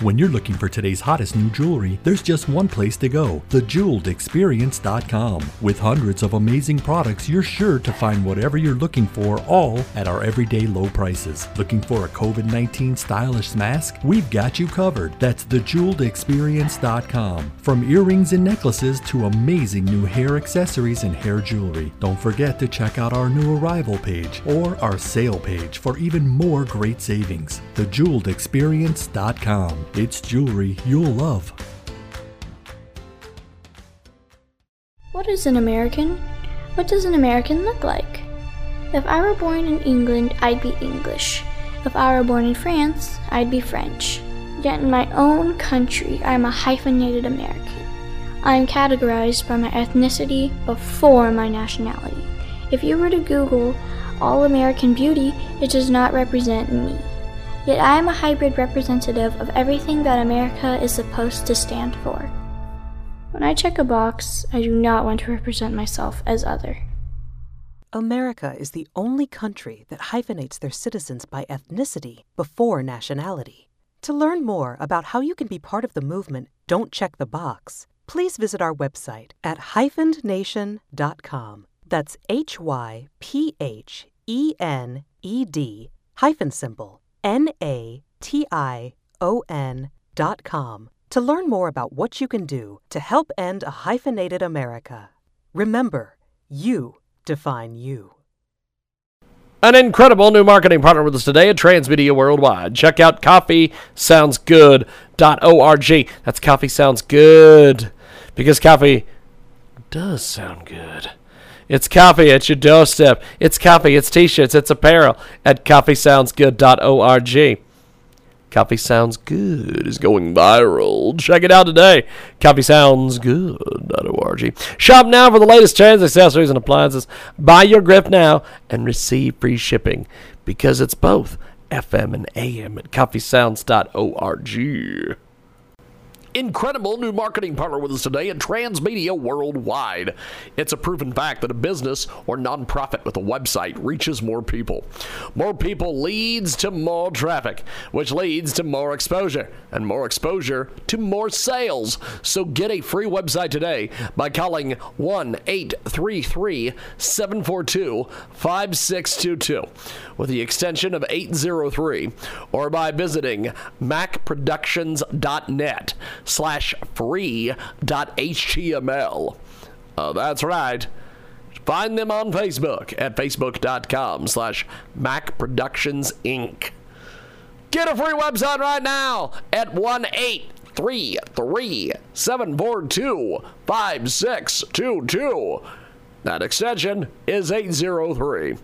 When you're looking for today's hottest new jewelry, there's just one place to go thejeweledexperience.com. With hundreds of amazing products, you're sure to find whatever you're looking for, all at our everyday low prices. Looking for a COVID 19 stylish mask? We've got you covered. That's thejeweledexperience.com. From earrings and necklaces to amazing new hair accessories and hair jewelry. Don't forget to check out our new arrival page or our sale page for even more great savings. Thejeweledexperience.com. It's jewelry you'll love. What is an American? What does an American look like? If I were born in England, I'd be English. If I were born in France, I'd be French. Yet in my own country, I am a hyphenated American. I am categorized by my ethnicity before my nationality. If you were to Google All American Beauty, it does not represent me. Yet I am a hybrid representative of everything that America is supposed to stand for. When I check a box, I do not want to represent myself as other. America is the only country that hyphenates their citizens by ethnicity before nationality. To learn more about how you can be part of the movement, don't check the box. Please visit our website at hyphenednation.com. That's H Y P H E N E D hyphen symbol N A T I O N dot com to learn more about what you can do to help end a hyphenated America. Remember, you define you. An incredible new marketing partner with us today at Transmedia Worldwide. Check out coffeesoundsgood.org. That's coffee sounds good because coffee does sound good. It's coffee at your doorstep. It's coffee, it's t shirts, it's apparel at coffeesoundsgood.org. Coffee Sounds Good is going viral. Check it out today. CoffeeSoundsGood.org. Shop now for the latest trends, accessories, and appliances. Buy your grip now and receive free shipping because it's both FM and AM at CoffeeSounds.org incredible new marketing partner with us today at Transmedia Worldwide. It's a proven fact that a business or nonprofit with a website reaches more people. More people leads to more traffic, which leads to more exposure, and more exposure to more sales. So get a free website today by calling 1 833 742 5622 with the extension of 803 or by visiting macproductions.net slash free dot html. Uh, that's right. Find them on Facebook at facebook.com slash Mac Productions Inc. Get a free website right now at 1 833 742 5622. That extension is 803.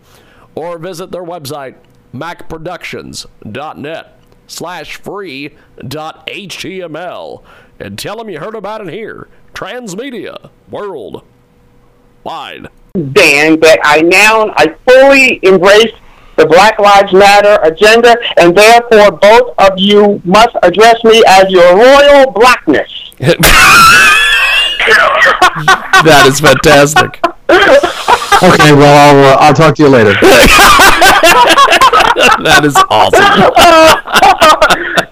Or visit their website, macproductions.net slash free dot html and tell them you heard about it here. Transmedia World Wide. Dan, that I now I fully embrace the Black Lives Matter agenda, and therefore both of you must address me as your royal blackness. that is fantastic. okay, well, I'll, uh, I'll talk to you later. that is awesome.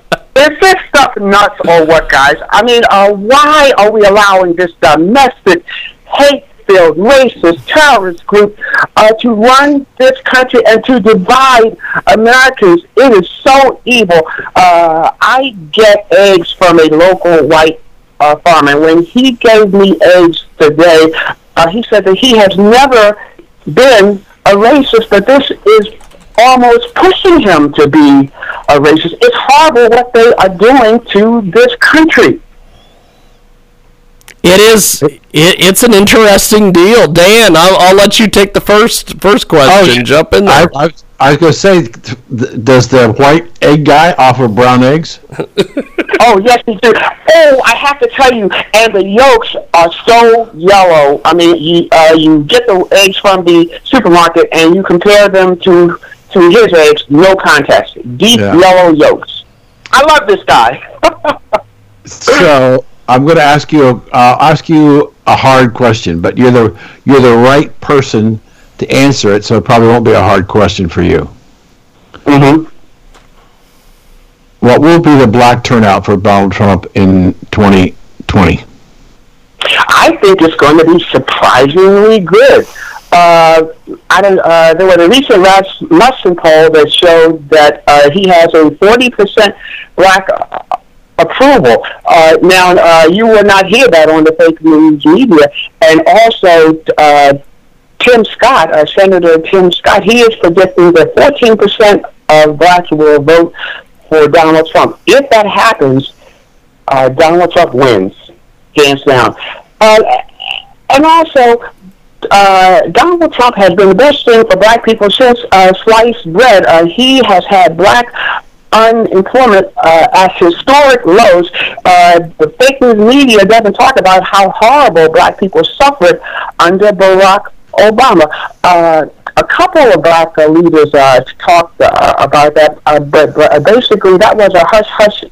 is this stuff nuts or what, guys? I mean, uh, why are we allowing this domestic hate-filled, racist, terrorist group uh, to run this country and to divide Americans? It is so evil. Uh, I get eggs from a local white uh, farmer. When he gave me eggs today, uh, he said that he has never been a racist, but this is almost pushing him to be a racist. It's horrible what they are doing to this country. It is. It, it's an interesting deal, Dan. I'll, I'll let you take the first first question. Oh, Jump in there. I, I, I was going to say, th- does the white egg guy offer brown eggs? oh yes, he do. Oh, I have to tell you, and the yolks are so yellow. I mean, you uh, you get the eggs from the supermarket and you compare them to to his eggs. No contest. Deep Yeah. yellow yolks. I love this guy. so I'm going to ask you. Uh, ask you a hard question, but you're the you're the right person to answer it, so it probably won't be a hard question for you. Mm-hmm. What will be the black turnout for Donald Trump in 2020? I think it's going to be surprisingly good. Uh, I don't, uh, there was a recent Rasmussen poll that showed that uh, he has a 40% black uh, approval. Uh, now, uh, you will not hear that on the fake news media. And also, uh, Tim Scott, uh, Senator Tim Scott, he is predicting that 14% of blacks will vote for Donald Trump. If that happens, uh, Donald Trump wins, hands down. Uh, and also, uh, Donald Trump has been the best thing for black people since uh, sliced bread. Uh, he has had black unemployment uh, at historic lows. Uh, the fake news media doesn't talk about how horrible black people suffered under Barack Obama. Uh, a couple of black uh, leaders uh, talked uh, about that, uh, but, but basically that was a hush hush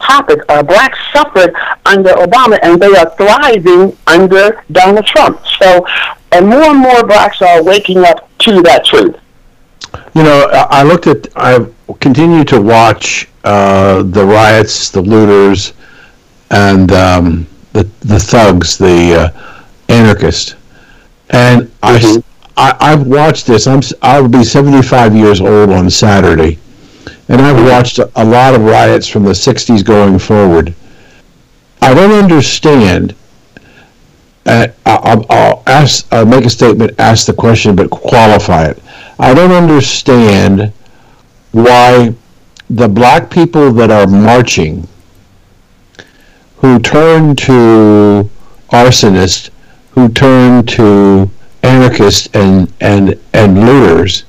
topic. Uh, blacks suffered under Obama, and they are thriving under Donald Trump. So, and more and more blacks are waking up to that truth. You know, I I looked at. I continue to watch uh, the riots, the looters, and um, the the thugs, the uh, anarchists, and I, I've watched this. I'm I'll be 75 years old on Saturday, and I've watched a, a lot of riots from the 60s going forward. I don't understand. I- I'll, I'll ask, uh, make a statement, ask the question, but qualify it. I don't understand why the black people that are marching, who turn to arsonists, who turn to anarchists and, and, and looters,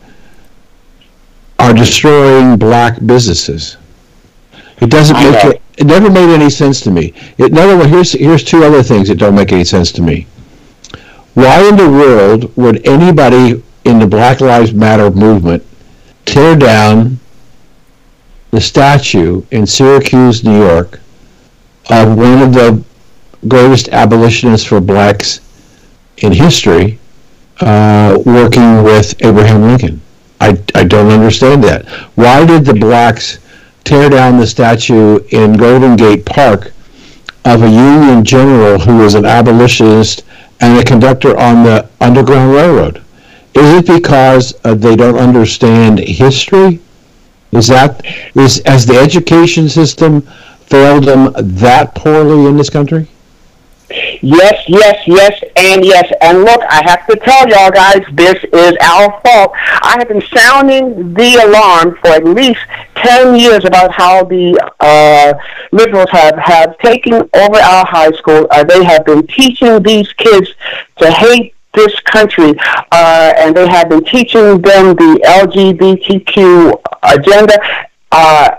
are destroying black businesses. It doesn't I make know. it. It never made any sense to me. It, words, here's here's two other things that don't make any sense to me. Why in the world would anybody in the Black Lives Matter movement tear down the statue in Syracuse, New York, of one of the greatest abolitionists for blacks in history, uh, working with Abraham Lincoln? I, I don't understand that. Why did the blacks tear down the statue in Golden Gate Park of a Union general who was an abolitionist and a conductor on the Underground Railroad? Is it because uh, they don't understand history? Is that is has the education system failed them that poorly in this country? Yes, yes, yes, and yes. And look, I have to tell y'all guys, this is our fault. I have been sounding the alarm for at least 10 years about how the uh, liberals have, have taken over our high school. Uh, they have been teaching these kids to hate this country, uh, and they have been teaching them the LGBTQ agenda. Uh,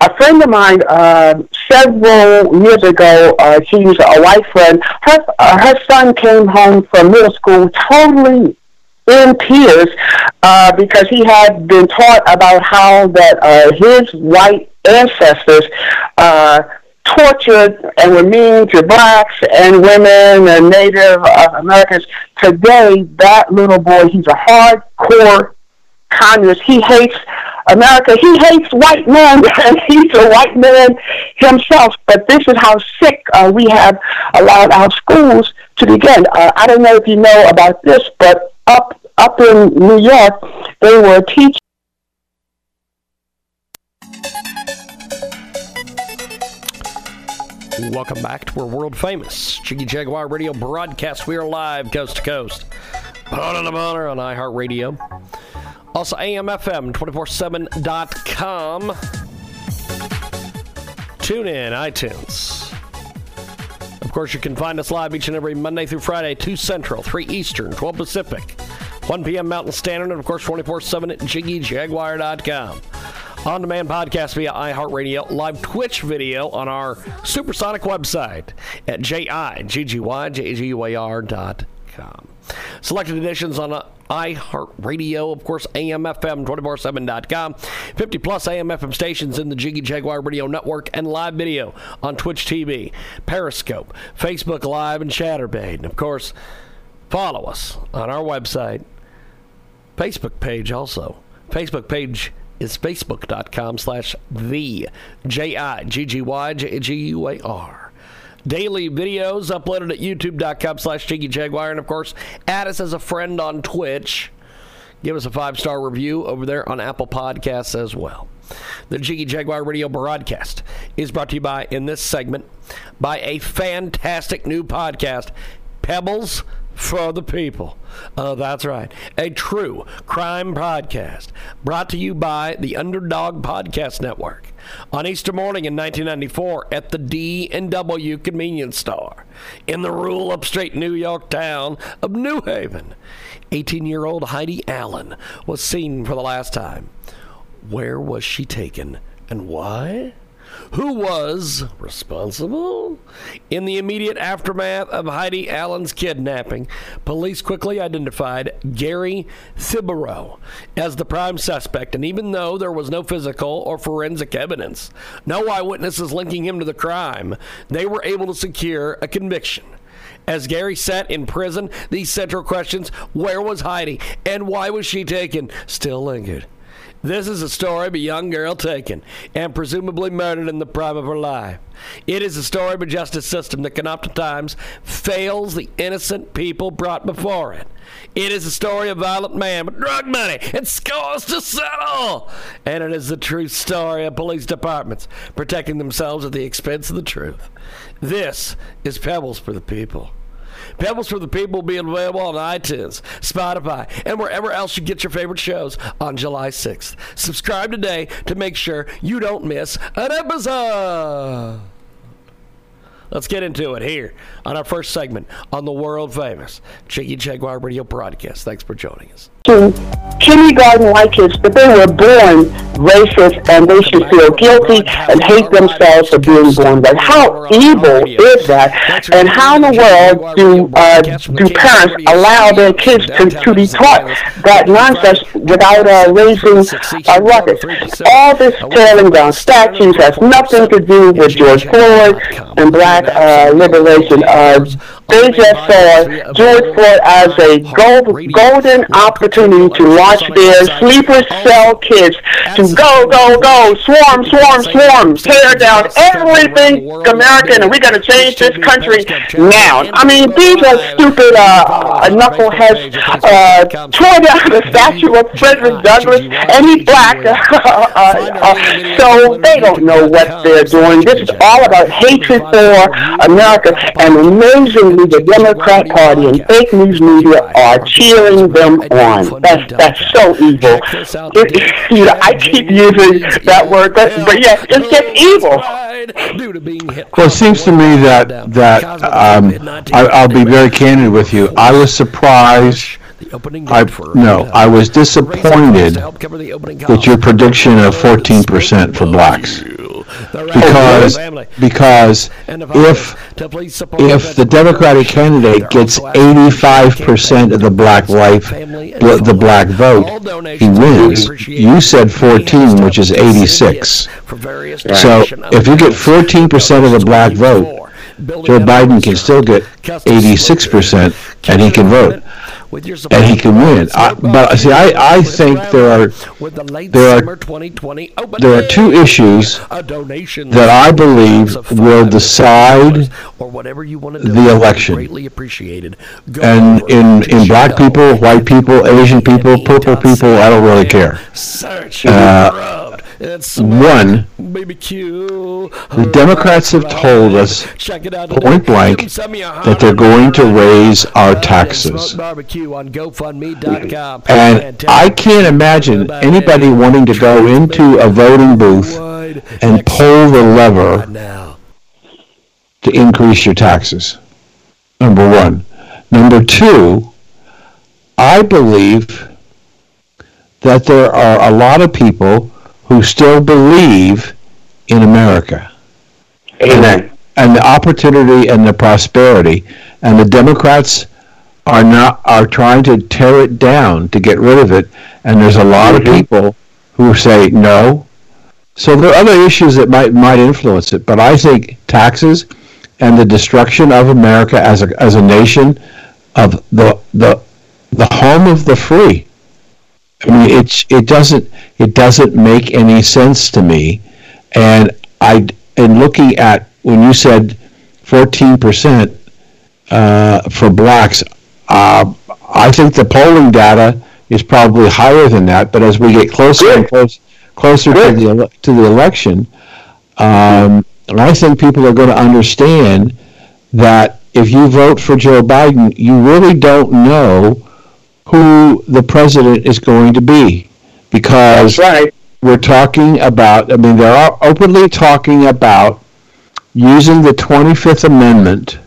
a friend of mine uh, several years ago, uh, she's a white friend. Her uh, her son came home from middle school totally in tears uh, because he had been taught about how that uh, his white ancestors uh, tortured and were mean to blacks and women and Native uh, Americans. Today, that little boy, he's a hardcore communist. He hates America. He hates white men, and he's a white man himself. But this is how sick uh, we have allowed our schools to begin. Uh, I don't know if you know about this, but up up in New York, they were teaching. Welcome back to our world famous Jiggy Jaguar Radio broadcast. We are live coast to coast. Honor the honor on iHeartRadio. Also, AMFM247.com. Tune in, iTunes. Of course, you can find us live each and every Monday through Friday, 2 Central, 3 Eastern, 12 Pacific. 1 p.m. Mountain Standard, and of course 24 7 at JiggyJaguar.com. On demand podcast via iHeartRadio, live Twitch video on our supersonic website at J-I-G-G-Y-J-G-U-A-R.com. Selected editions on uh, iHeartRadio, of course, AMFM247.com, 50 plus AM/FM stations in the Jiggy Jaguar Radio Network, and live video on Twitch TV, Periscope, Facebook Live, and Chaturbate. And of course, follow us on our website, Facebook page also. Facebook page is facebook.com slash the J-I-G-G-Y-J-G-U-A-R. Daily videos uploaded at youtube.com slash Jiggy Jaguar. And of course, add us as a friend on Twitch. Give us a five star review over there on Apple Podcasts as well. The Jiggy Jaguar radio broadcast is brought to you by, in this segment, by a fantastic new podcast, Pebbles for the people. Oh, that's right. A true crime podcast brought to you by the Underdog Podcast Network. On Easter morning in 1994 at the D and W convenience store in the rural upstate New York town of New Haven, 18-year-old Heidi Allen was seen for the last time. Where was she taken and why? Who was responsible? In the immediate aftermath of Heidi Allen's kidnapping, police quickly identified Gary Thibodeau as the prime suspect, and even though there was no physical or forensic evidence, no eyewitnesses linking him to the crime, they were able to secure a conviction. As Gary sat in prison, these central questions where was Heidi and why was she taken still lingered. This is a story of a young girl taken and presumably murdered in the prime of her life. It is a story of a justice system that can oftentimes fails the innocent people brought before it. It is a story of violent man with drug money and scores to settle. And it is the true story of police departments protecting themselves at the expense of the truth. This is Pebbles for the People. Pebbles for the People will be available on iTunes, Spotify, and wherever else you get your favorite shows on July 6th. Subscribe today to make sure you don't miss an episode. Let's get into it here on our first segment on the world famous Jiggy Jaguar Radio broadcast. Thanks for joining us. Kindergarten like kids, but they were born racist and they should feel guilty and hate themselves for being born that. How evil is that? And how in the world do uh, do parents allow their kids to, to be taught that nonsense without uh, raising a ruckus? All this tearing down statues has nothing to do with George Floyd and black uh, liberation. Uh, they just saw George Floyd as a gold, golden opportunity to watch their sleeper cell kids to go, go, go, swarm, swarm, swarm, tear down everything American, and we're going to change this country now. I mean, these are stupid uh, knuckleheads. Uh, tore down the statue of Frederick Douglass, and he's black, uh, uh, so they don't know what they're doing. This is all about hatred for America, and the Democrat Party and fake news media are cheering them on. That's that's so evil. It, you know, I keep using that word, but, but yeah, it's just evil. Well, it seems to me that that um, I, I'll be very candid with you. I was surprised. I, no, I was disappointed with your prediction of 14% for blacks. because because if if the Democratic candidate gets 85% of the black life the black vote, he wins. You said 14, which is 86. So if you get 14% of the black vote, Joe Biden can still get 86% and he can vote and he can win. I, but see, I, I think there are there are there are two issues that I believe will decide the election. And in in black people, white people, Asian people, purple people, I don't really care. Uh, one, the Democrats have told us point blank that they're going to raise our taxes. And I can't imagine anybody wanting to go into a voting booth and pull the lever to increase your taxes. Number one. Number two, I believe that there are a lot of people who still believe in America. Amen. And, the opportunity and the prosperity. And the Democrats are not are trying to tear it down to get rid of it. And there's a lot mm-hmm. of people who say no. So there are other issues that might might influence it. But I think taxes and the destruction of America as a as a nation of the the the home of the free. I mean, it's it doesn't it doesn't make any sense to me, and I in looking at when you said fourteen percent uh, for blacks, uh, I think the polling data is probably higher than that. But as we get closer Good. and close, closer Good. to the to the election, um, I think people are going to understand that if you vote for Joe Biden, you really don't know who the president is going to be because right. we're talking about, I mean, they're openly talking about using the 25th Amendment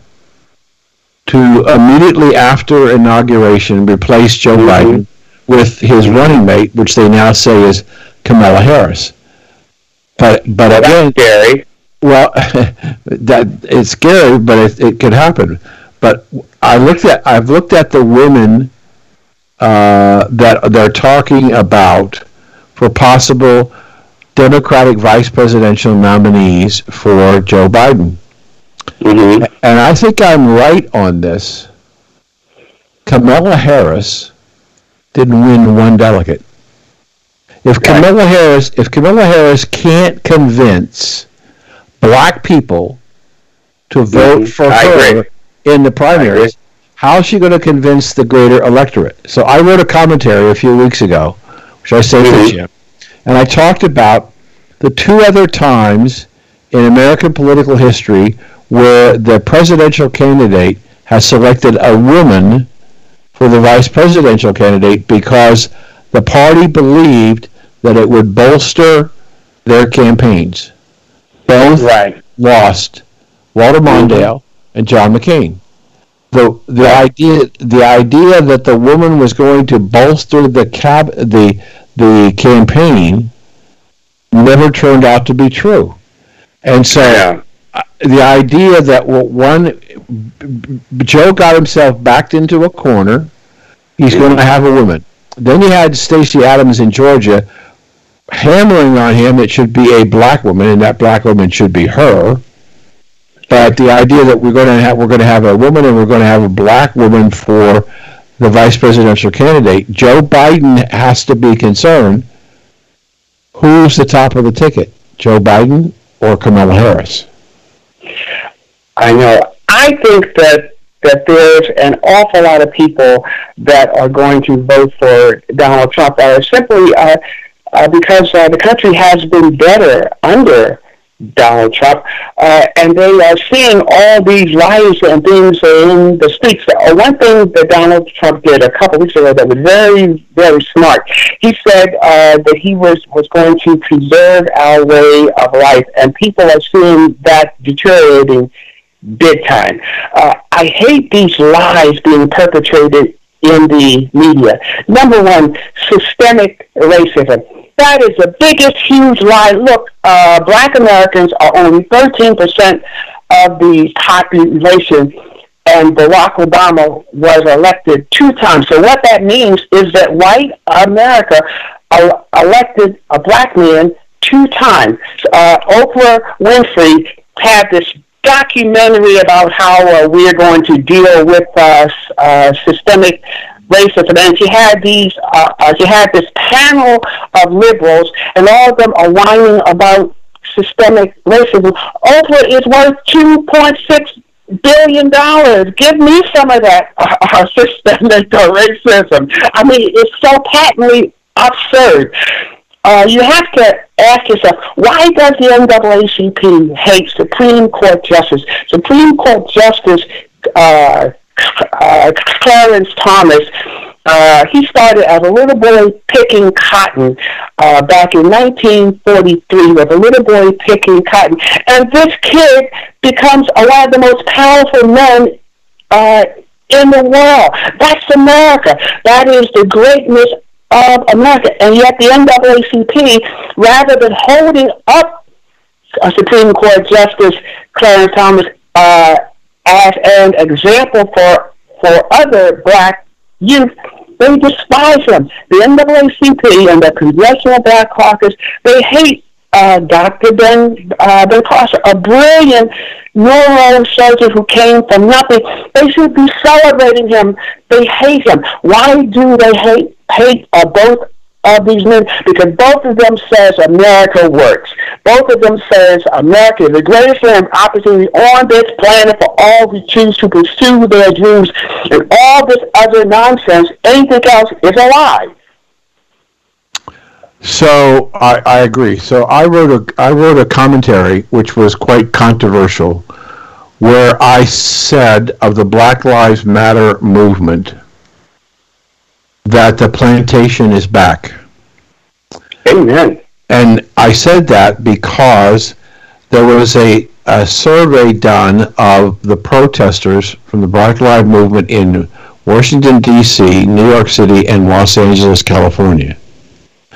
to immediately after inauguration replace Joe mm-hmm. Biden with his running mate, which they now say is Kamala Harris. But but well, again, scary. Well, that it's scary, but it, it could happen. But I looked at I've looked at the women uh, that they're talking about for possible Democratic vice presidential nominees for Joe Biden. Mm-hmm. And I think I'm right on this. Kamala Harris didn't win one delegate. If Kamala Harris, if Kamala Harris can't convince black people to vote mm-hmm. for I her agree. in the primaries, how is she going to convince the greater electorate? So I wrote a commentary a few weeks ago, which I sent mm-hmm. to you, and I talked about the two other times in American political history where the presidential candidate has selected a woman for the vice presidential candidate because the party believed that it would bolster their campaigns. Both right. lost Walter Mondale mm-hmm. and John McCain the the idea the idea that the woman was going to bolster the cab the the campaign never turned out to be true, and so yeah. Uh, the idea that one Joe got himself backed into a corner, he's going to have a woman. Then you had Stacey Adams in Georgia hammering on him it should be a black woman and that black woman should be her but the idea that we're going to have we're going to have a woman and we're going to have a black woman for the vice presidential candidate, Joe Biden has to be concerned. Who's the top of the ticket, Joe Biden or Kamala Harris? I know. I think that that there's an awful lot of people that are going to vote for Donald Trump that are simply uh, uh, because uh, the country has been better under Donald Trump, uh, and they are seeing all these lies and things in the streets. Uh, one thing that Donald Trump did a couple weeks ago that was very, very smart. He said uh, that he was was going to preserve our way of life, and people are seeing that deteriorating big time. Uh, I hate these lies being perpetrated in the media. Number one, systemic racism that is the biggest, huge lie. Look, uh, black Americans are only 13% of the population, and Barack Obama was elected two times. So what that means is that white America elected a black man two times. Uh, Oprah Winfrey had this documentary about how uh, we're going to deal with uh, uh, systemic racism. And she had these, uh, uh, she had this panel of liberals, and all of them are whining about systemic racism. Oprah is worth two point six billion dollars. Give me some of that uh, uh, systemic racism. I mean, it's so patently absurd. Uh, you have to ask yourself, why does the NAACP hate Supreme Court Justice? Supreme Court Justice uh, uh, Clarence Thomas. Uh, he started as a little boy picking cotton uh, back in 1943 with a little boy picking cotton. And this kid becomes a lot of the most powerful men uh, in the world. That's America. That is the greatness of America. And yet the NAACP, rather than holding up a Supreme Court Justice Clarence Thomas uh, as an example for for other black youth, they despise him. The NAACP and the Congressional Black Caucus, they hate uh, Dr. Ben uh, Ben Carson, a brilliant neurosurgeon who came from nothing. They should be celebrating him. They hate him. Why do they hate hate uh, both of these men? Because both of them says America works. Both of them says America is the greatest land opportunity on this planet for all who choose to pursue their dreams. And all this other nonsense, anything else, is a lie. So I, I agree. So I wrote a I wrote a commentary which was quite controversial, where I said of the Black Lives Matter movement that the plantation is back. Amen. And I said that because there was a, a survey done of the protesters from the Black Lives Movement in Washington, D.C., New York City, and Los Angeles, California.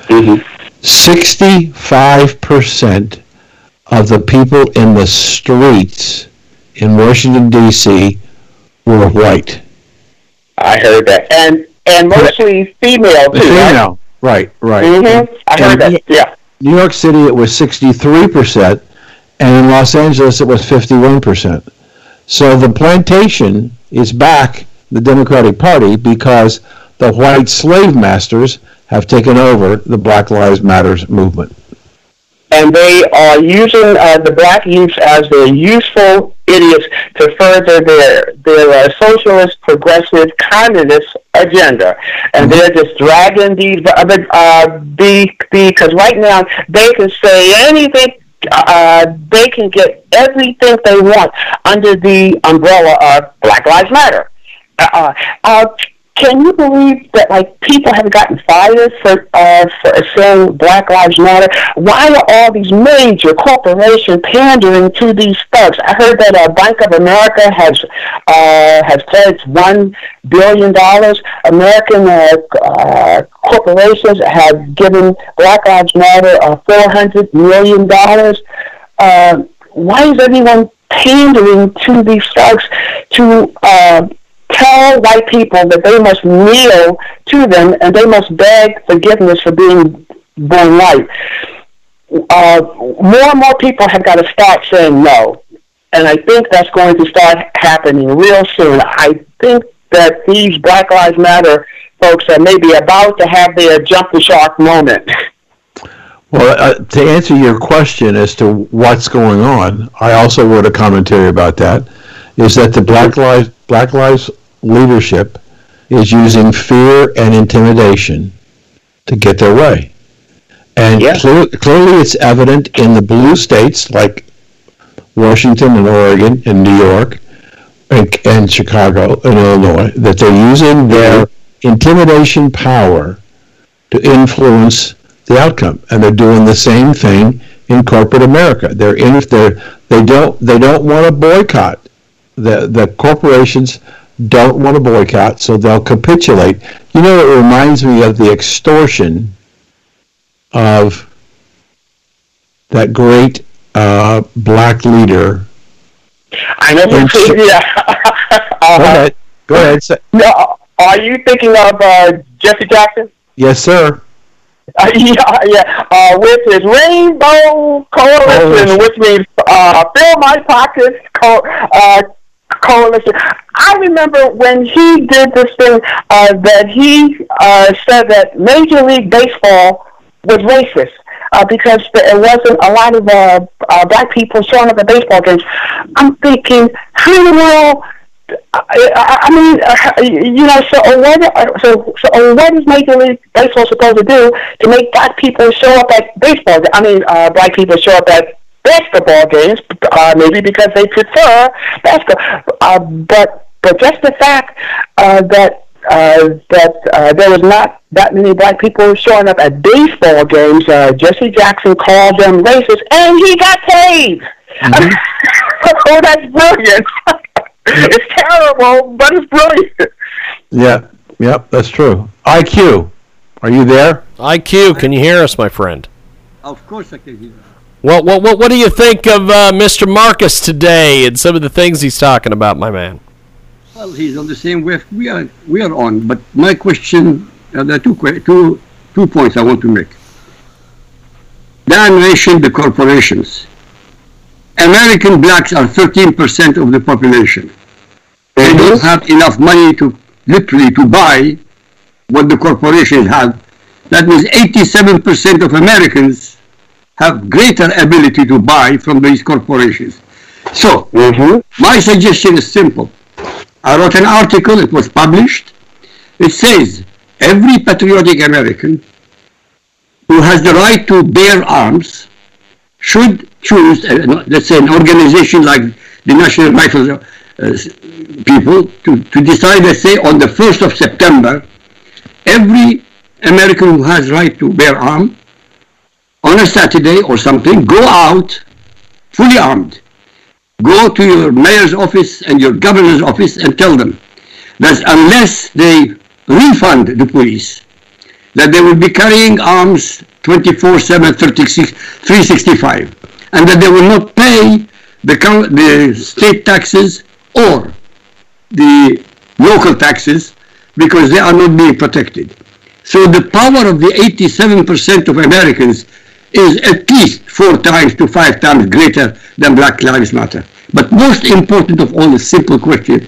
Mm-hmm. 65% of the people in the streets in Washington, D.C. were white. I heard that. And and mostly female, too. Female. Right, right. Mm-hmm. I heard And that. Yeah. New York City, it was 63%, and in Los Angeles, it was 51%. So the plantation is back, the Democratic Party, because the white slave masters have taken over the Black Lives Matters movement. and they are using uh, the black youth as their useful idiots to further their their uh, socialist, progressive, communist agenda, and they're just dragging these other uh, because right now they can say anything. Uh, they can get everything they want under the umbrella of Black Lives Matter. Uh, uh, can you believe that like people have gotten fired for uh, for saying Black Lives Matter? Why are all these major corporations pandering to these thugs? I heard that uh, Bank of America has uh, has pledged one billion dollars. American uh, uh, corporations have given Black Lives Matter uh, four hundred million dollars. Uh, why is everyone pandering to these thugs to? Uh, tell white people that they must kneel to them and they must beg forgiveness for being born white. Uh, more and more people have got to start saying no. And I think that's going to start happening real soon. I think that these Black Lives Matter folks are maybe about to have their jump the shark moment. Well, uh, to answer your question as to what's going on, I also wrote a commentary about that. Is that the Black Lives Black Lives leadership is using fear and intimidation to get their way, and Yeah. clear, clearly it's evident in the blue states like Washington and Oregon and New York and, and Chicago and Illinois that they're using their intimidation power to influence the outcome, and they're doing the same thing in corporate America. They're in they're they don't they don't want to boycott. The the corporations don't want to boycott, so they'll capitulate. You know, it reminds me of the extortion of that great uh, black leader. I know. Yeah. Go uh, ahead. Go ahead. No, are you thinking of uh, Jesse Jackson? Yes, sir. Uh, yeah, yeah. Uh, with his Rainbow Coalition, Coalition. which means uh, fill my pockets co- uh, coalition. I remember when he did this thing uh, that he uh, said that Major League Baseball was racist. Uh, because there wasn't a lot of uh, uh, black people showing up at baseball games. I'm thinking, how in the world I, I mean, uh, you know, so uh, what? uh, So, so uh, what is Major League Baseball supposed to do to make black people show up at baseball? I mean, uh, black people show up at basketball games, uh, maybe because they prefer basketball. Uh, but, but just the fact uh, that uh, that uh, there was not that many black people showing up at baseball games, uh, Jesse Jackson called them racist, and he got paid. oh, that's brilliant. it's terrible, but it's brilliant. Yeah, yep, that's true. IQ, are you there? IQ, can you hear us, my friend? Of course I can hear. What what what, what do you think of uh, Mr. Marcus today and some of the things he's talking about, my man? Well, he's on the same wave we are we are on. But my question, uh, there are two two two points I want to make. Dan mentioned the corporations. American blacks are 13% of the population. They don't have enough money to literally to buy what the corporations have. That means 87% of Americans have greater ability to buy from these corporations. So, my suggestion is simple. I wrote an article, it was published. It says every patriotic American who has the right to bear arms should choose, uh, let's say, an organization like the National Rifle uh, people to, to decide, let's say, on the 1st of September, every American who has right to bear arm on a Saturday or something, go out fully armed. Go to your mayor's office and your governor's office and tell them that unless they refund the police, that they will be carrying arms 24 7 36 365 and that they will not pay the, the state taxes or the local taxes because they are not being protected. So the power of the 87% of Americans is at least four times to five times greater than Black Lives Matter. But most important of all, a simple question.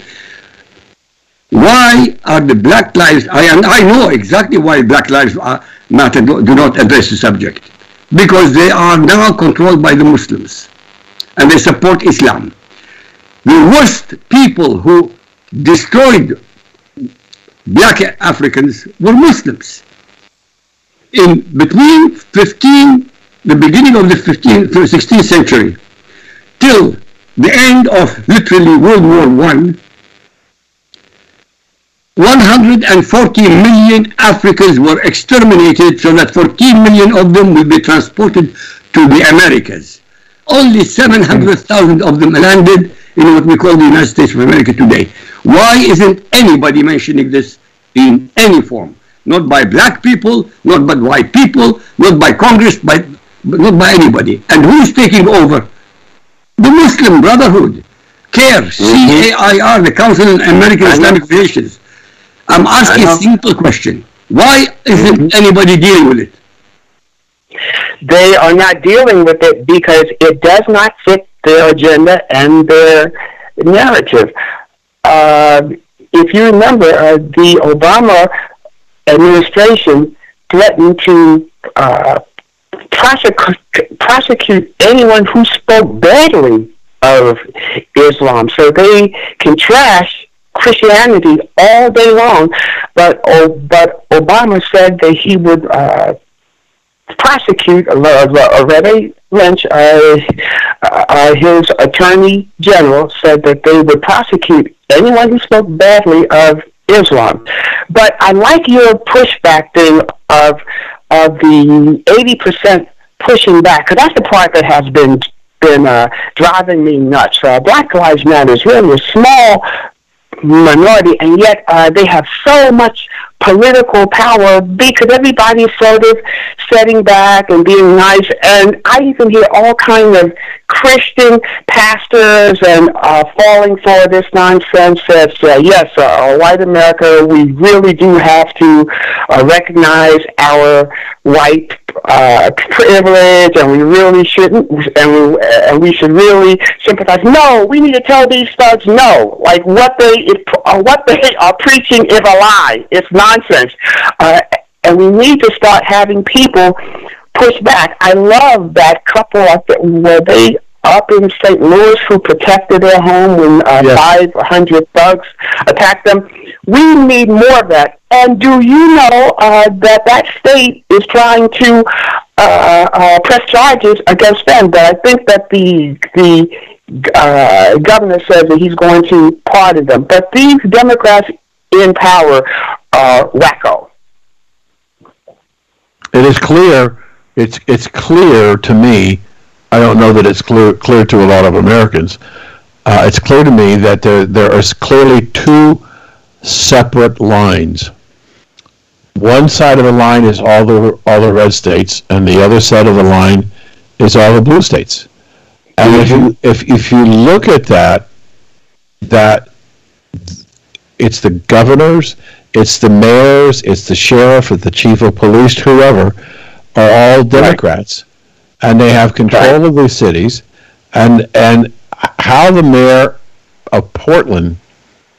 Why are the Black Lives, I, and I know exactly why Black Lives uh, Matter do, do not address the subject. Because they are now controlled by the Muslims. And they support Islam. The worst people who destroyed black Africans were Muslims. In between 15, the beginning of the 15th, 16th century, till the end of literally World War One, 140 million Africans were exterminated so that 14 million of them will be transported to the Americas. Only 700,000 of them landed in what we call the United States of America today. Why isn't anybody mentioning this in any form? Not by black people, not by white people, not by Congress, by, but not by anybody. And who's taking over? The Muslim Brotherhood. CAIR, C-A-I-R, the Council on American Islamic Relations. I'm asking a simple question. Why isn't anybody dealing with it? They are not dealing with it because it does not fit their agenda and their narrative. Uh, if you remember, uh, the Obama administration threatened to uh, prosecute, prosecute anyone who spoke badly of Islam. So they can trash Christianity all day long, but oh, but Obama said that he would uh, prosecute uh, uh, Lynch, uh, uh, his attorney general, said that they would prosecute anyone who spoke badly of Islam. But I like your pushback thing of of the eighty percent pushing back, because that's the part that has been been uh, driving me nuts. Uh, Black Lives Matter is really a small minority, and yet uh, they have so much political power because everybody's sort of setting back and being nice. And I even hear all kind of Christian pastors and uh, falling for this nonsense that uh, yes, uh, white America, we really do have to uh, recognize our white uh, privilege, and we really shouldn't, and we, and we should really sympathize. No, we need to tell these thugs no. Like what they is, uh, what they are preaching is a lie. It's nonsense, uh, and we need to start having people push back. I love that couple up where they up in St. Louis who protected their home when uh, Yes. 500 thugs attacked them. We need more of that. And do you know uh, that that state is trying to uh, uh, press charges against them? But I think that the the uh, governor says that he's going to pardon them. But these Democrats in power are wacko. It is clear. It's it's clear to me. I don't know that it's clear clear to a lot of Americans uh, it's clear to me that there there is clearly two separate lines. One side of the line is all the all the red states, and the other side of the line is all the blue states. And if you if if you look at that, that it's the governors, it's the mayors, it's the sheriff, it's the chief of police, whoever, are all Democrats, and they have control of these cities, and and how the mayor of Portland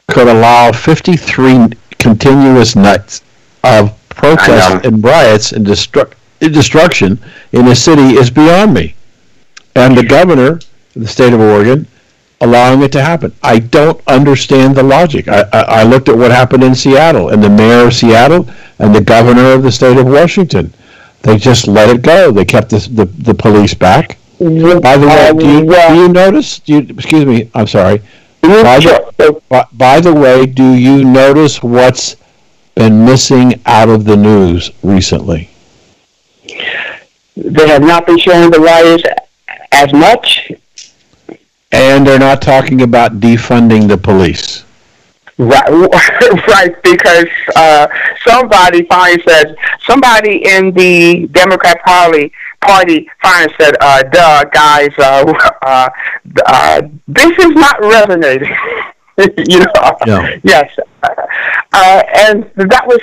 could allow 53 continuous nights of protests and riots and destruct, destruction in a city is beyond me. And the governor of the state of Oregon allowing it to happen. I don't understand the logic. I, I, I looked at what happened in Seattle and the mayor of Seattle and the governor of the state of Washington. They just let it go. They kept the, the, the police back. By the way, do you, do you notice? Do you, excuse me, I'm sorry. By the, by, by the way, do you notice what's been missing out of the news recently? They have not been showing the riots as much. And they're not talking about defunding the police. Right, right, because uh, somebody finally said, somebody in the Democrat Party party finally said, uh, duh, guys, uh, uh, uh, this is not resonating. you know, no. yes, uh, and that was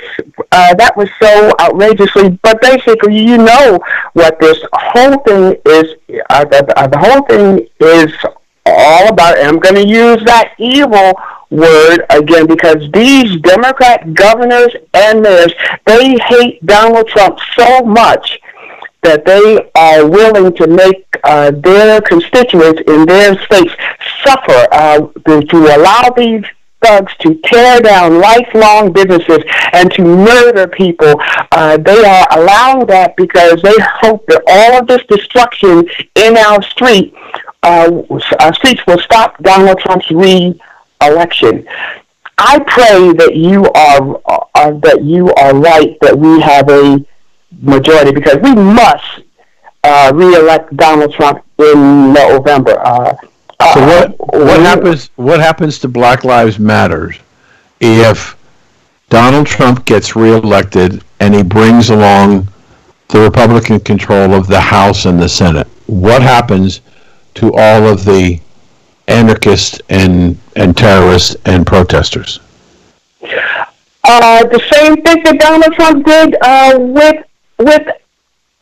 uh, that was so outrageously. But basically, you know what this whole thing is. Uh, the, uh, the whole thing is all about. And I'm going to use that evil word again because these Democrat governors and mayors they hate Donald Trump so much that they are willing to make uh, their constituents in their states suffer uh, to, to allow these thugs to tear down lifelong businesses and to murder people. Uh, they are allowing that because they hope that all of this destruction in our street uh, our streets will stop Donald Trump's re-election. I pray that you are uh, that you are right that we have a majority because we must uh, re-elect Donald Trump in November. Uh, so what what happens what happens to Black Lives Matters if Donald Trump gets reelected and he brings along the Republican control of the House and the Senate? What happens to all of the anarchists and and terrorists and protesters? Uh, the same thing that Donald Trump did uh, with with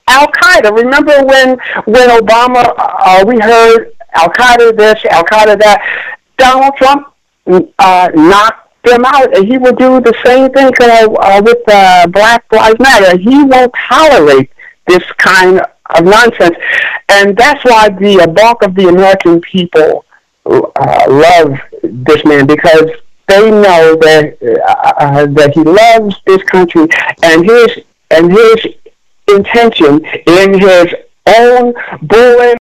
Al Qaeda. Remember when when Obama uh, we heard Al Qaeda this, Al Qaeda that. Donald Trump uh, knocked them out, and he will do the same thing uh, uh, with uh, Black Lives Matter. He won't tolerate this kind of nonsense, and that's why the bulk of the American people uh, love this man because they know that uh, uh, that he loves this country and his and his intention in his own bullying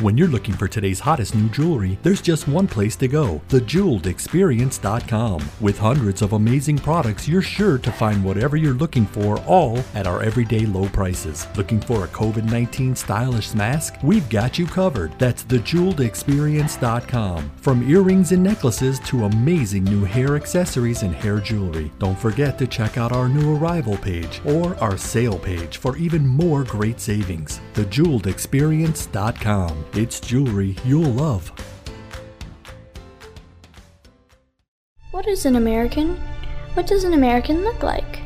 When you're looking for today's hottest new jewelry, there's just one place to go thejeweledexperience.com. With hundreds of amazing products, you're sure to find whatever you're looking for, all at our everyday low prices. Looking for a COVID 19 stylish mask? We've got you covered. That's thejeweledexperience.com. From earrings and necklaces to amazing new hair accessories and hair jewelry. Don't forget to check out our new arrival page or our sale page for even more great savings. Thejeweledexperience.com. It's jewelry you'll love. What is an American? What does an American look like?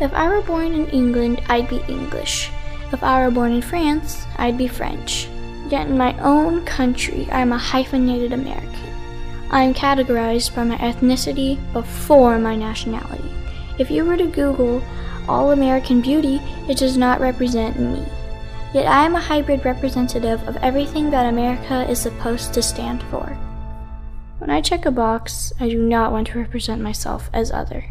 If I were born in England, I'd be English. If I were born in France, I'd be French. Yet in my own country, I'm a hyphenated American. I am categorized by my ethnicity before my nationality. If you were to Google All American Beauty, it does not represent me. Yet I am a hybrid representative of everything that America is supposed to stand for. When I check a box, I do not want to represent myself as other.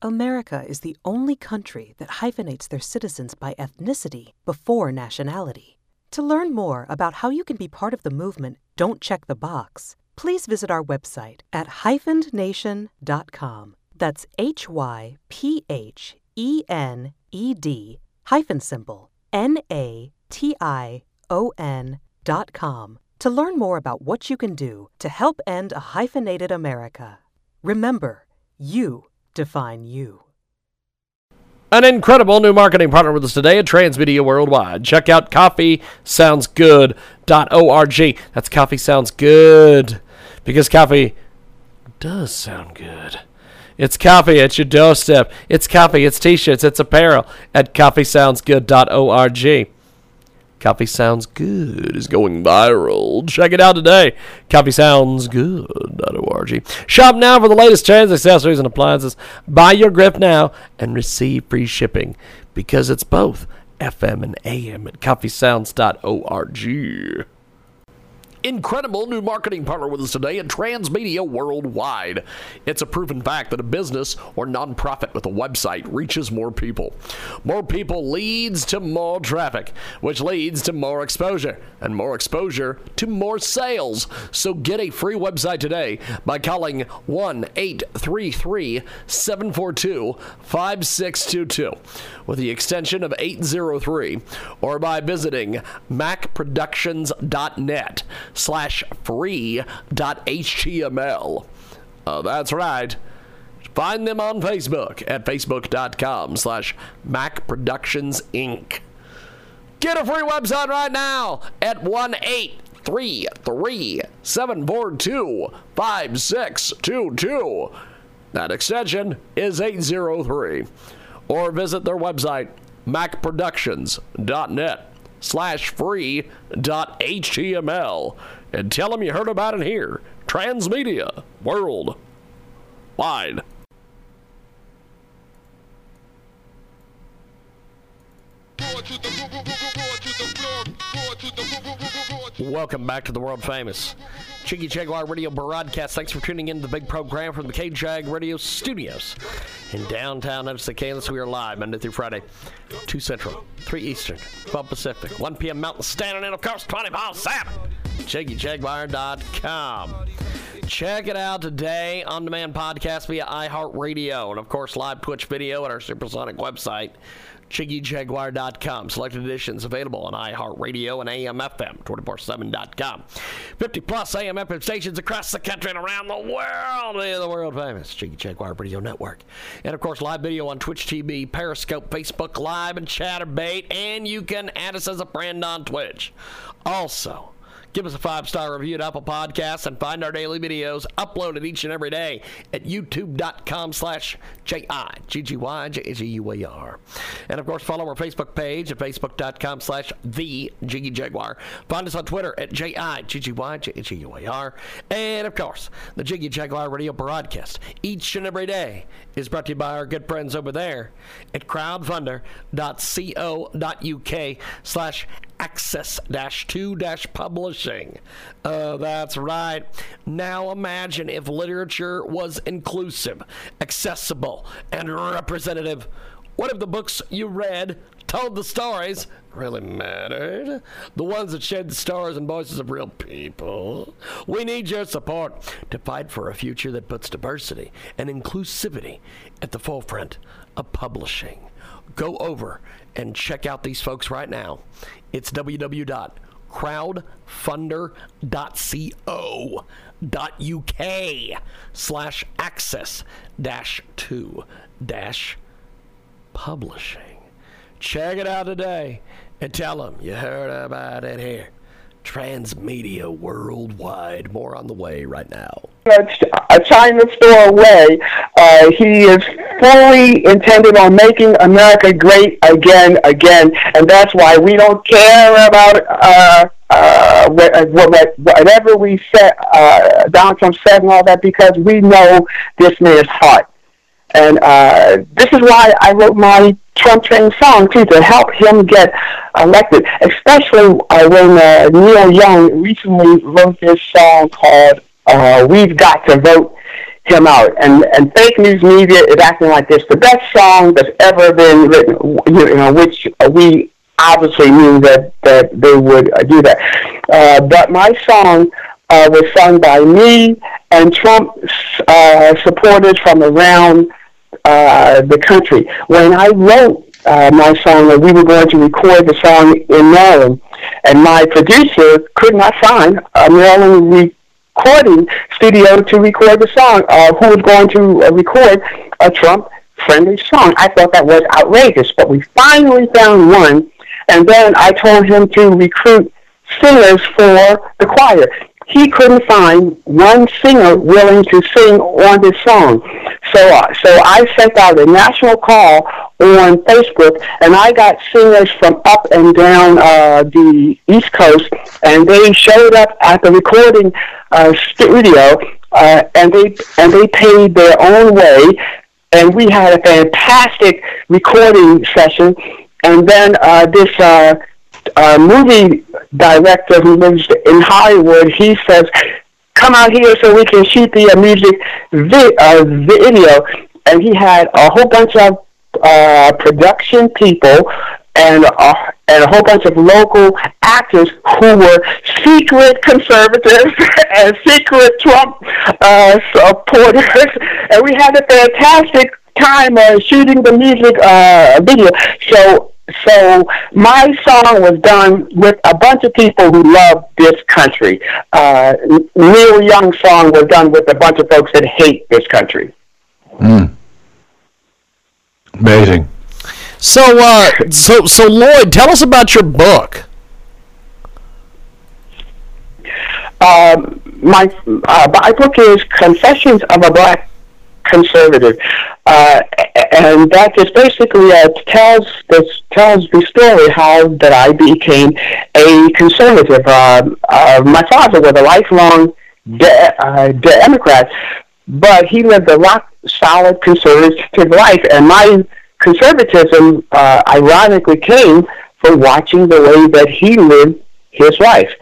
America is the only country that hyphenates their citizens by ethnicity before nationality. To learn more about how you can be part of the movement, don't check the box. Please visit our website at hyphenednation.com. That's H Y P H E N E D hyphen symbol N A T I O N dot com to learn more about what you can do to help end a hyphenated America. Remember, you define you. An incredible new marketing partner with us today at Transmedia Worldwide. Check out coffeesoundsgood.org. That's coffee sounds good because coffee does sound good. It's coffee at your doorstep. It's coffee, it's t shirts, it's apparel at coffeesoundsgood.org. Coffee Sounds Good is going viral. Check it out today. CoffeeSoundsGood.org. Shop now for the latest trends, accessories, and appliances. Buy your grip now and receive free shipping because it's both FM and AM at CoffeeSounds.org incredible new marketing partner with us today at Transmedia Worldwide. It's a proven fact that a business or nonprofit with a website reaches more people. More people leads to more traffic, which leads to more exposure, and more exposure to more sales. So get a free website today by calling 1 833 742 5622 with the extension of 803 or by visiting macproductions.net slash free.html. Uh, that's right. Find them on Facebook at facebook.com slash Mac Productions Inc. Get a free website right now at 1 833 742 5622. That extension is 803. Or visit their website, macproductions.net slash free dot html and tell them you heard about it here. Transmedia World Wide. Welcome back to the world famous Jiggy Jaguar Radio broadcast. Thanks for tuning in to the big program from the K Jag Radio studios in downtown Memphis, Kansas. We are live Monday through Friday, 2 Central, 3 Eastern, 12 Pacific, 1 p.m. Mountain Standard, and of course, 24 7. JiggyJaguar.com. Check it out today on demand podcast via iHeartRadio and, of course, live Twitch video at our supersonic website JiggyJaguar.com. Selected editions available on iHeartRadio and AMFM, 247.com. 50 plus AMFM stations across the country and around the world. The world famous Jiggy Jaguar Radio Network. And of course, live video on Twitch TV, Periscope, Facebook Live, and Chatterbait. And you can add us as a friend on Twitch. Also, Give us a five star review at Apple Podcasts and find our daily videos uploaded each and every day at youtube.com slash J-I-G-G-Y-J-G-U-A-R. And of course, follow our Facebook page at facebook.com slash the Jiggy Jaguar. Find us on Twitter at J-I-G-G-Y-J-G-U-A-R. And of course, the Jiggy Jaguar radio broadcast each and every day is brought to you by our good friends over there at crowdfunder.co.uk slash access 2 publishing. Uh, that's right. Now imagine if literature was inclusive, accessible, and representative. What if the books you read told the stories really mattered. The ones that shed the stars and voices of real people. We need your support to fight for a future that puts diversity and inclusivity at the forefront of publishing. Go over and check out these folks right now. It's www.crowdfunder.co.uk slash access dash two dash publishing. Check it out today and tell them you heard about it here. Transmedia Worldwide. More on the way right now. A China store away. Uh, he is fully intended on making America great again, again, and that's why we don't care about uh, uh, whatever we said, uh, Donald Trump said and all that, because we know this man's heart. And uh, this is why I wrote my Trump train song too to help him get elected. Especially uh, when uh, Neil Young recently wrote this song called uh, "We've Got to Vote Him Out," and and fake news media is acting like this the best song that's ever been written. You know, which we obviously knew that that they would uh, do that. Uh, but my song. Uh, was sung by me and Trump uh, supporters from around uh, the country. When I wrote uh, my song, we were going to record the song in Maryland, and my producer could not find a Maryland recording studio to record the song. Uh, who was going to uh, record a Trump-friendly song? I thought that was outrageous, but we finally found one, and then I told him to recruit singers for the choir he couldn't find one singer willing to sing on this song. So, uh, so I sent out a national call on Facebook, and I got singers from up and down uh, the East Coast, and they showed up at the recording uh, studio, uh, and they and they paid their own way, and we had a fantastic recording session. And then uh, this uh, uh, movie director who lives in Hollywood, he says, come out here so we can shoot the uh, music vi- uh, video. And he had a whole bunch of uh, production people and uh, and a whole bunch of local actors who were secret conservatives and secret Trump uh, supporters, and we had a fantastic time uh, shooting the music uh, video. So so my song was done with a bunch of people who love this country. Uh, Neil Young's song was done with a bunch of folks that hate this country. Mm. Amazing. So, uh, so, so Lloyd, tell us about your book. Um, my uh, my book is Confessions of a Black conservative, uh, and that just basically uh, tells this tells the story how that I became a conservative. Uh, uh, my father was a lifelong de- uh, Democrat, but he lived a rock solid conservative life, and my conservatism, uh, ironically, came from watching the way that he lived his life.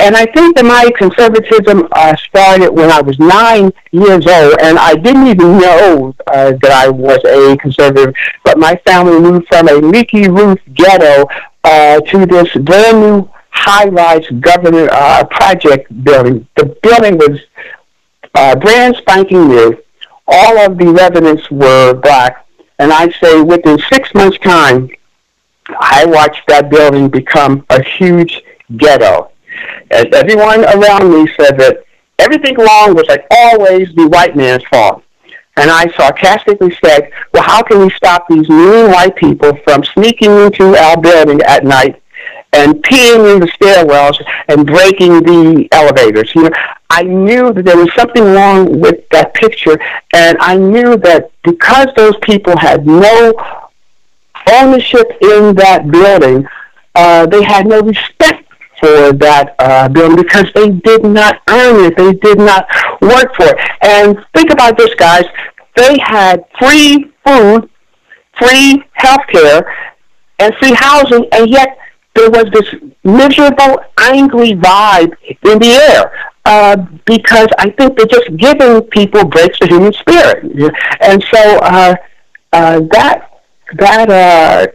And I think that my conservatism uh, started when I was nine years old, and I didn't even know uh, that I was a conservative. But my family moved from a leaky roof ghetto uh, to this brand new high-rise government uh, project building. The building was uh, brand spanking new. All of the residents were black, and I'd say within six months' time, I watched that building become a huge ghetto as everyone around me said that everything wrong was like always the white man's fault. And I sarcastically said, well, how can we stop these mean white people from sneaking into our building at night and peeing in the stairwells and breaking the elevators? You know, I knew that there was something wrong with that picture, and I knew that because those people had no ownership in that building, uh, they had no respect for that uh, building because they did not earn it. They did not work for it. And think about this, guys. They had free food, free health care, and free housing, and yet there was this miserable, angry vibe in the air. Uh, because I think they're just giving people breaks the human spirit, and so uh, uh, that that uh,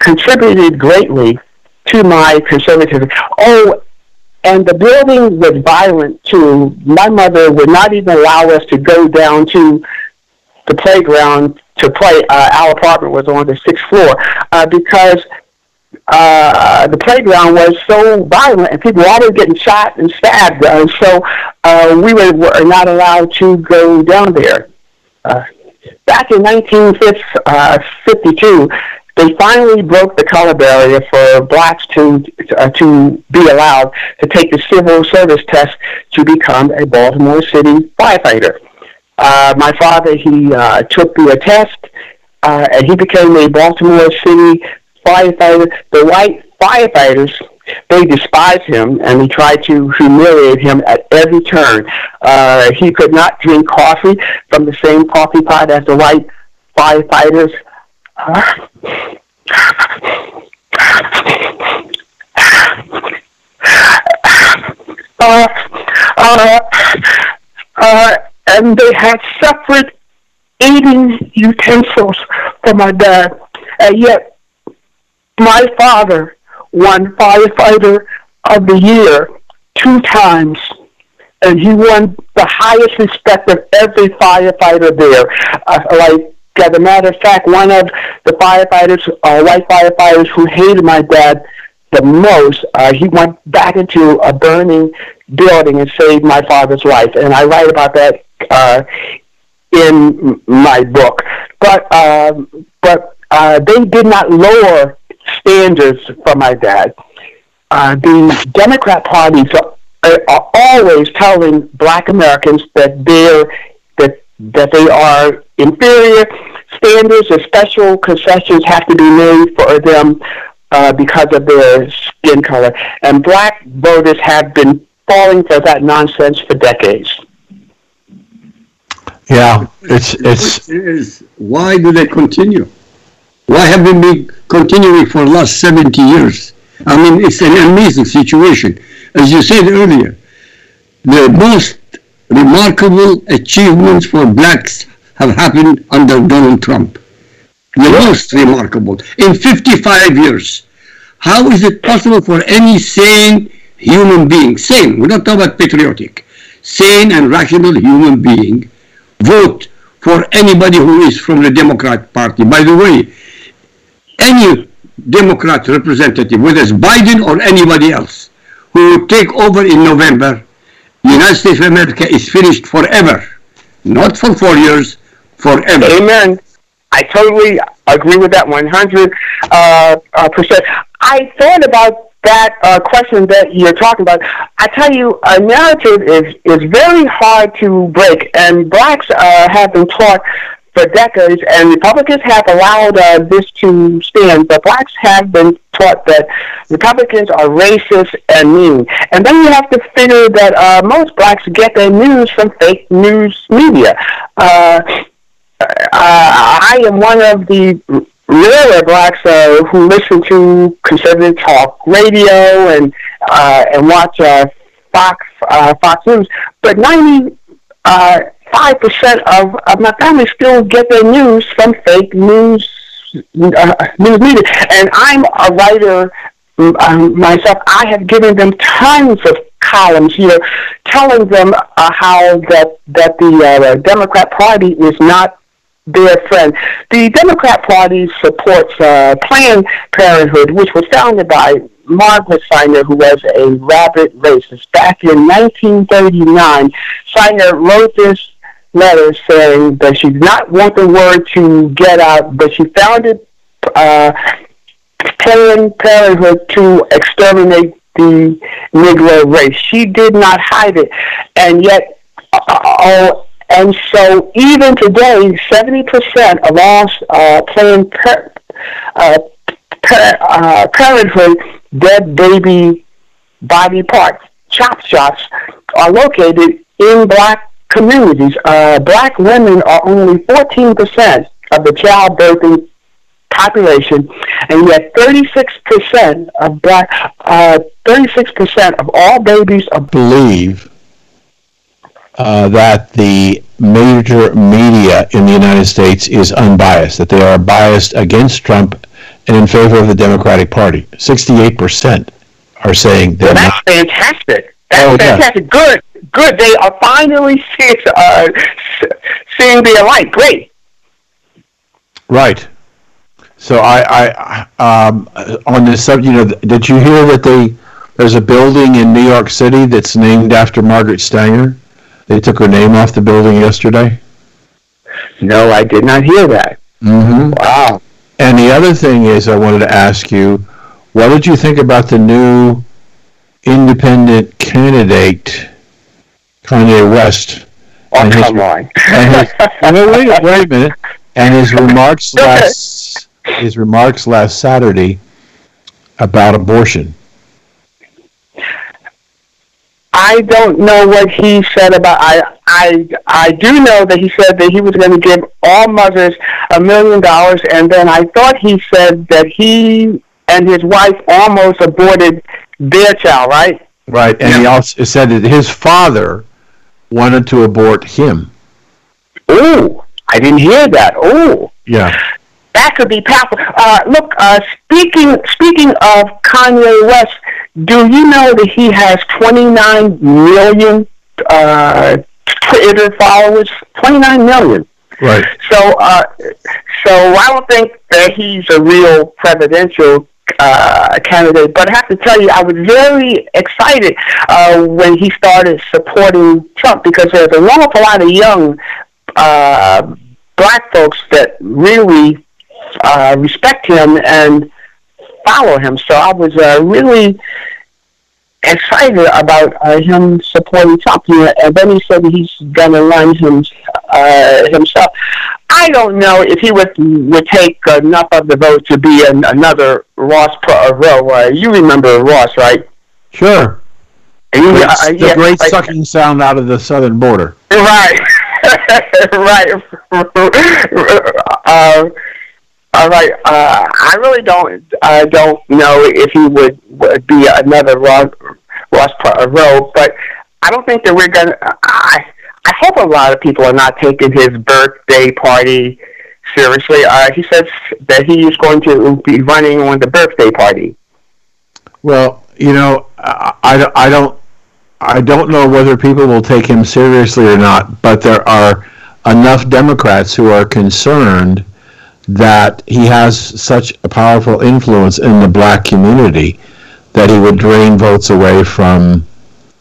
contributed greatly to my conservatism. Oh, and the building was violent too. My mother would not even allow us to go down to the playground to play. Uh, our apartment was on the sixth floor uh, because uh, the playground was so violent and people were always getting shot and stabbed. Uh, so uh, we were, were not allowed to go down there. Uh, back in 1952, they finally broke the color barrier for blacks to uh, to be allowed to take the civil service test to become a Baltimore City firefighter. Uh, my father, he uh, took the test, uh, and he became a Baltimore City firefighter. The white firefighters, they despised him, and they tried to humiliate him at every turn. Uh, he could not drink coffee from the same coffee pot as the white firefighters. Uh, uh, uh, and they had separate eating utensils for my dad. And yet, my father won firefighter of the year two times, and he won the highest respect of every firefighter there. Uh, like, as a matter of fact, one of the firefighters, uh, white firefighters who hated my dad the most, uh, he went back into a burning building and saved my father's life. And I write about that uh, in my book. But uh, but uh, they did not lower standards for my dad. Uh, the Democrat parties are, are always telling Black Americans that they're that that they are inferior. Standards or special concessions have to be made for them uh, because of their skin color, and Black voters have been falling for that nonsense for decades. Yeah, it's it's. Is why do they continue? Why have they been continuing for the last 70 years? I mean, it's an amazing situation. As you said earlier, the most remarkable achievements for blacks have happened under Donald Trump. The most remarkable in 55 years. How is it possible for any sane human being, sane, we're not talking about patriotic, sane and rational human being vote for anybody who is from the Democrat Party. By the way, any Democrat representative, whether it's Biden or anybody else, who will take over in November, the United States of America is finished forever. Not for four years, forever. Amen. I totally agree with that 100 uh, uh, percent. I thought about that uh, question that you're talking about, I tell you, a narrative is, is very hard to break, and blacks uh, have been taught for decades, and Republicans have allowed uh, this to stand, but blacks have been taught that Republicans are racist and mean. And then you have to figure that uh, most blacks get their news from fake news media. Uh, uh I am one of the rare blacks uh, who listen to conservative talk radio and uh, and watch uh, Fox uh, Fox News, but ninety uh, five percent of, of my family still get their news from fake news uh, news media, and I'm a writer um, myself. I have given them tons of columns here, telling them uh, how that that the uh, Democrat Party is not their friend. The Democrat Party supports uh, Planned Parenthood, which was founded by Margaret Sanger, who was a rabid racist. Back in 1939, Sanger wrote this letter saying that she did not want the word to get out, but she founded uh, Planned Parenthood to exterminate the Negro race. She did not hide it, and yet, uh, uh and so even today, 70% of all uh, Planned uh, uh, Parenthood dead baby body parts, chop shops, are located in black communities. Uh, black women are only 14% of the childbirthing population, and yet 36% of black, uh, 36% of all babies are believe uh, that the major media in the United States is unbiased, that they are biased against Trump and in favor of the Democratic Party. 68% are saying they're Well, that's not. fantastic. That's Oh, yeah. fantastic. Good, good. They are finally see, uh, seeing the light. Great. Right. So I, I um, on this subject, you know, did you hear that they there's a building in New York City that's named after Margaret Sanger? They took her name off the building yesterday. No, I did not hear that. Mm-hmm. Wow. And the other thing is, I wanted to ask you, what did you think about the new independent candidate, Kanye West? Oh, his- come on. and his, wait, wait, wait a minute. And his remarks last his remarks last Saturday about abortion. I don't know what he said about. I I I do know that he said that he was going to give all mothers a million dollars, and then I thought he said that he and his wife almost aborted their child. Right? Right, and he also said that his father wanted to abort him. Oh, I didn't hear that. Oh, Yeah. that could be powerful. Uh, look, uh, speaking speaking of Kanye West, do you know that he has 29 million uh, Twitter followers? 29 million. Right. So, uh, so I don't think that he's a real presidential uh, candidate. But I have to tell you, I was very excited uh, when he started supporting Trump because there's an awful lot of young uh, black folks that really uh, respect him and follow him. So I was uh, really excited about uh, him supporting Trump. And then he said he's going to run him, uh, himself. I don't know if he would would take enough of the vote to be an, another Ross Perot. Uh, you remember Ross, right? Sure. And you- uh, the yeah, great like- sucking sound out of the southern border. Right. right. uh, all right. Uh, I really don't uh, don't know if he would, would be another Ross, Ross Perot, but I don't think that we're gonna. I I hope a lot of people are not taking his birthday party seriously. Uh, he says that he is going to be running on the birthday party. Well, you know, I, I, I don't I don't know whether people will take him seriously or not, but there are enough Democrats who are concerned that he has such a powerful influence in the black community that he would drain votes away from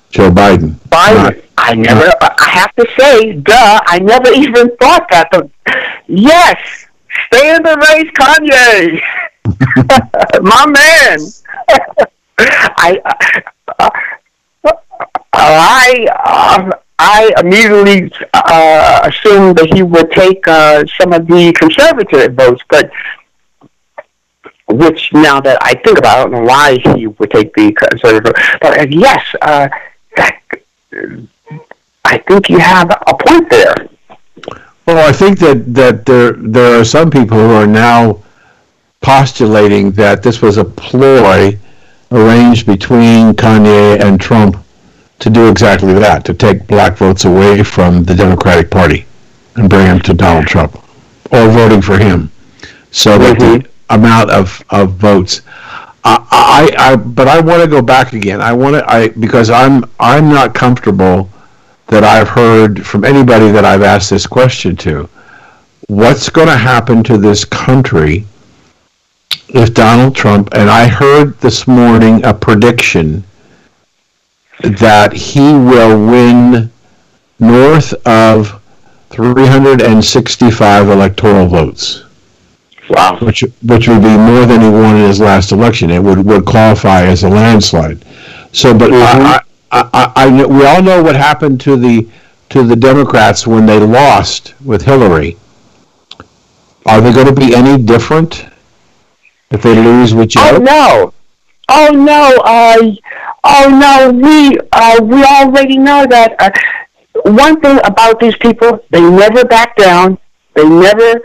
Joe Biden. Biden. I never. I have to say, duh. I never even thought that. But yes, stay in the race, Kanye, my man. I. Uh, I. Uh, I immediately uh, assumed that he would take uh, some of the conservative votes, but which now that I think about, I don't know why he would take the conservative. But uh, yes, uh, that, I think you have a point there. Well, I think that, that there there are some people who are now postulating that this was a ploy arranged between Kanye and Trump to do exactly that, to take black votes away from the Democratic Party and bring them to Donald Trump, or voting for him, so that the mm-hmm. amount of, of votes. I, I, I but I want to go back again. I want to I because I'm I'm not comfortable that I've heard from anybody that I've asked this question to. What's going to happen to this country if Donald Trump, and I heard this morning a prediction that he will win north of 365 electoral votes. Wow. Which, which would be more than he won in his last election. It would, would qualify as a landslide. So, but I, I, I, I, we all know what happened to the to the Democrats when they lost with Hillary. Are they going to be any different if they lose with Joe? Oh no! Oh no! Uh, oh no! We uh, we already know that. Uh, one thing about these people, they never back down. They never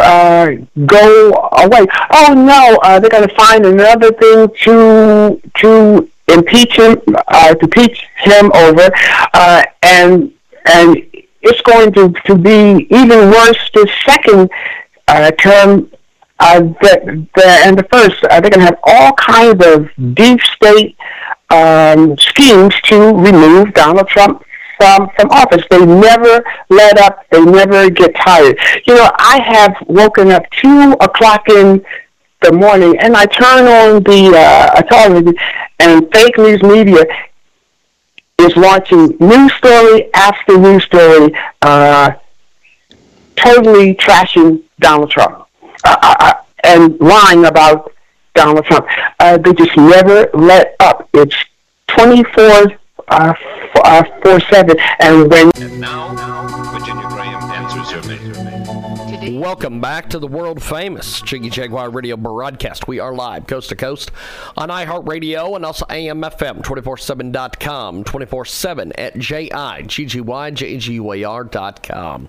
uh, go away. Oh no! Uh, they're going to find another thing to to impeach him, uh, to impeach him over, uh, and and it's going to to be even worse the second uh, term uh, that the, and the first, uh, they're going to have all kinds of deep state um, schemes to remove Donald Trump from from office. They never let up. They never get tired. You know, I have woken up two o'clock in the morning, and I turn on the uh, television, and fake news media is launching news story after news story, uh, totally trashing Donald Trump uh, uh, uh and lying about Donald Trump. Uh, they just never let up. It's 24 uh, uh, 4 7. And when. And Welcome back to the world famous Jiggy Jaguar radio broadcast. We are live coast to coast on iHeartRadio and also AMFM247.com, 24 7 at JIGGYJGUAR.com.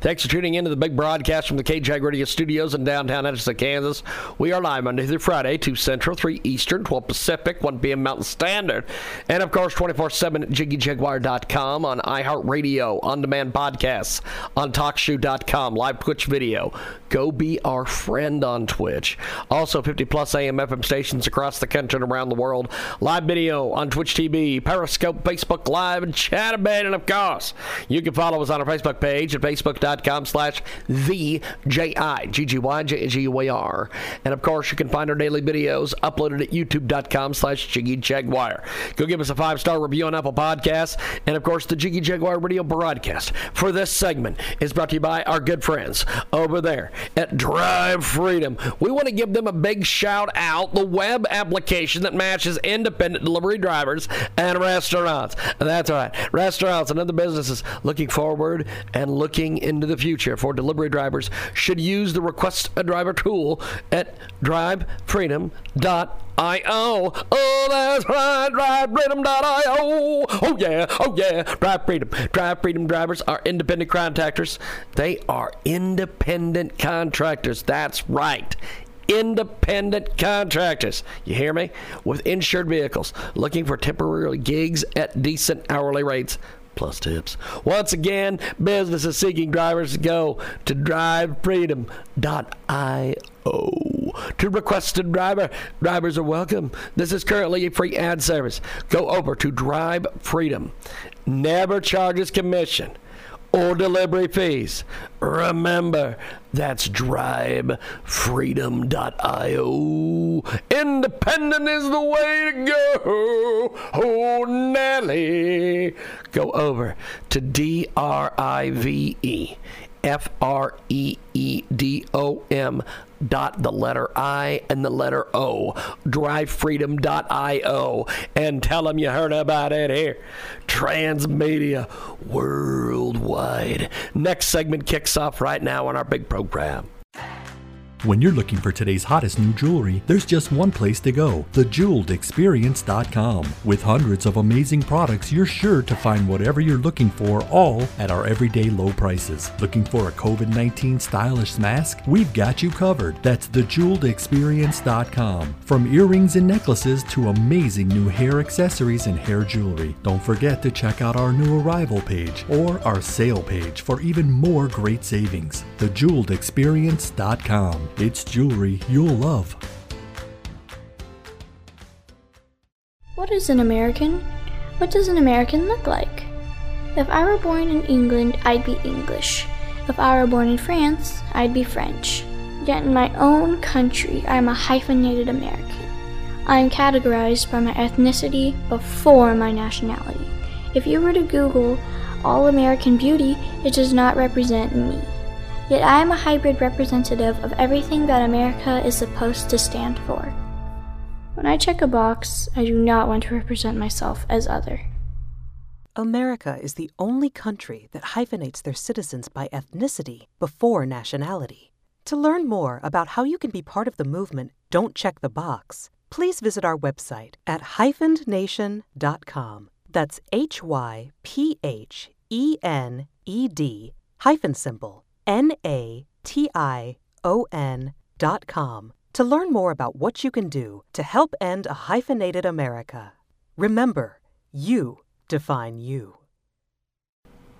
Thanks for tuning in to the big broadcast from the KJAG Radio studios in downtown Edison, Kansas. We are live Monday through Friday, 2 Central, 3 Eastern, 12 Pacific, 1 p.m. Mountain Standard, and of course 24 7 at JiggyJaguar.com on iHeartRadio, on demand podcasts, on TalkShoe.com, live Twitch video. Go be our friend on Twitch. Also, 50 plus AM FM stations across the country and around the world. Live video on Twitch TV, Periscope, Facebook Live, and Chatabane. And of course, you can follow us on our Facebook page at facebook.com slash the. And of course, you can find our daily videos uploaded at youtube.com slash Jiggy Jaguar. Go give us a five-star review on Apple Podcasts. And of course, the Jiggy Jaguar radio broadcast for this segment is brought to you by our good friends over there at Drive Freedom. We want to give them a big shout out. The web application that matches independent delivery drivers and restaurants. That's right, restaurants and other businesses looking forward and looking into the future for delivery drivers should use the request a driver tool at drivefreedom.com I-O. Oh, that's right, drivefreedom.io. Oh, yeah, oh, yeah, Drive Freedom. Drive Freedom drivers are independent contractors. They are independent contractors. That's right independent contractors. You hear me? With insured vehicles, looking for temporary gigs at decent hourly rates plus tips. Once again, businesses seeking drivers go to drivefreedom.io. To request a driver, drivers are welcome. This is currently a free ad service. Go over to Drive Freedom. Never charges commission or delivery fees. Remember, that's drivefreedom.io. Independent is the way to go. Oh, Nelly. Go over to D R I V E F R E E D O M dot the letter I and the letter O, drivefreedom.io, and tell them you heard about it here. Transmedia worldwide. Next segment kicks off right now on our big program. When you're looking for today's hottest new jewelry, there's just one place to go thejeweledexperience.com. With hundreds of amazing products, you're sure to find whatever you're looking for, all at our everyday low prices. Looking for a COVID 19 stylish mask? We've got you covered. That's thejeweledexperience.com. From earrings and necklaces to amazing new hair accessories and hair jewelry. Don't forget to check out our new arrival page or our sale page for even more great savings. Thejeweledexperience.com. It's jewelry you'll love. What is an American? What does an American look like? If I were born in England, I'd be English. If I were born in France, I'd be French. Yet in my own country, I am a hyphenated American. I am categorized by my ethnicity before my nationality. If you were to Google All American Beauty, it does not represent me. Yet I am a hybrid representative of everything that America is supposed to stand for. When I check a box, I do not want to represent myself as other. America is the only country that hyphenates their citizens by ethnicity before nationality. To learn more about how you can be part of the movement, don't check the box. Please visit our website at hyphened.nation.com. That's H Y P H E N E D hyphen symbol N A T I O N dot com to learn more about what you can do to help end a hyphenated America. Remember, you define you.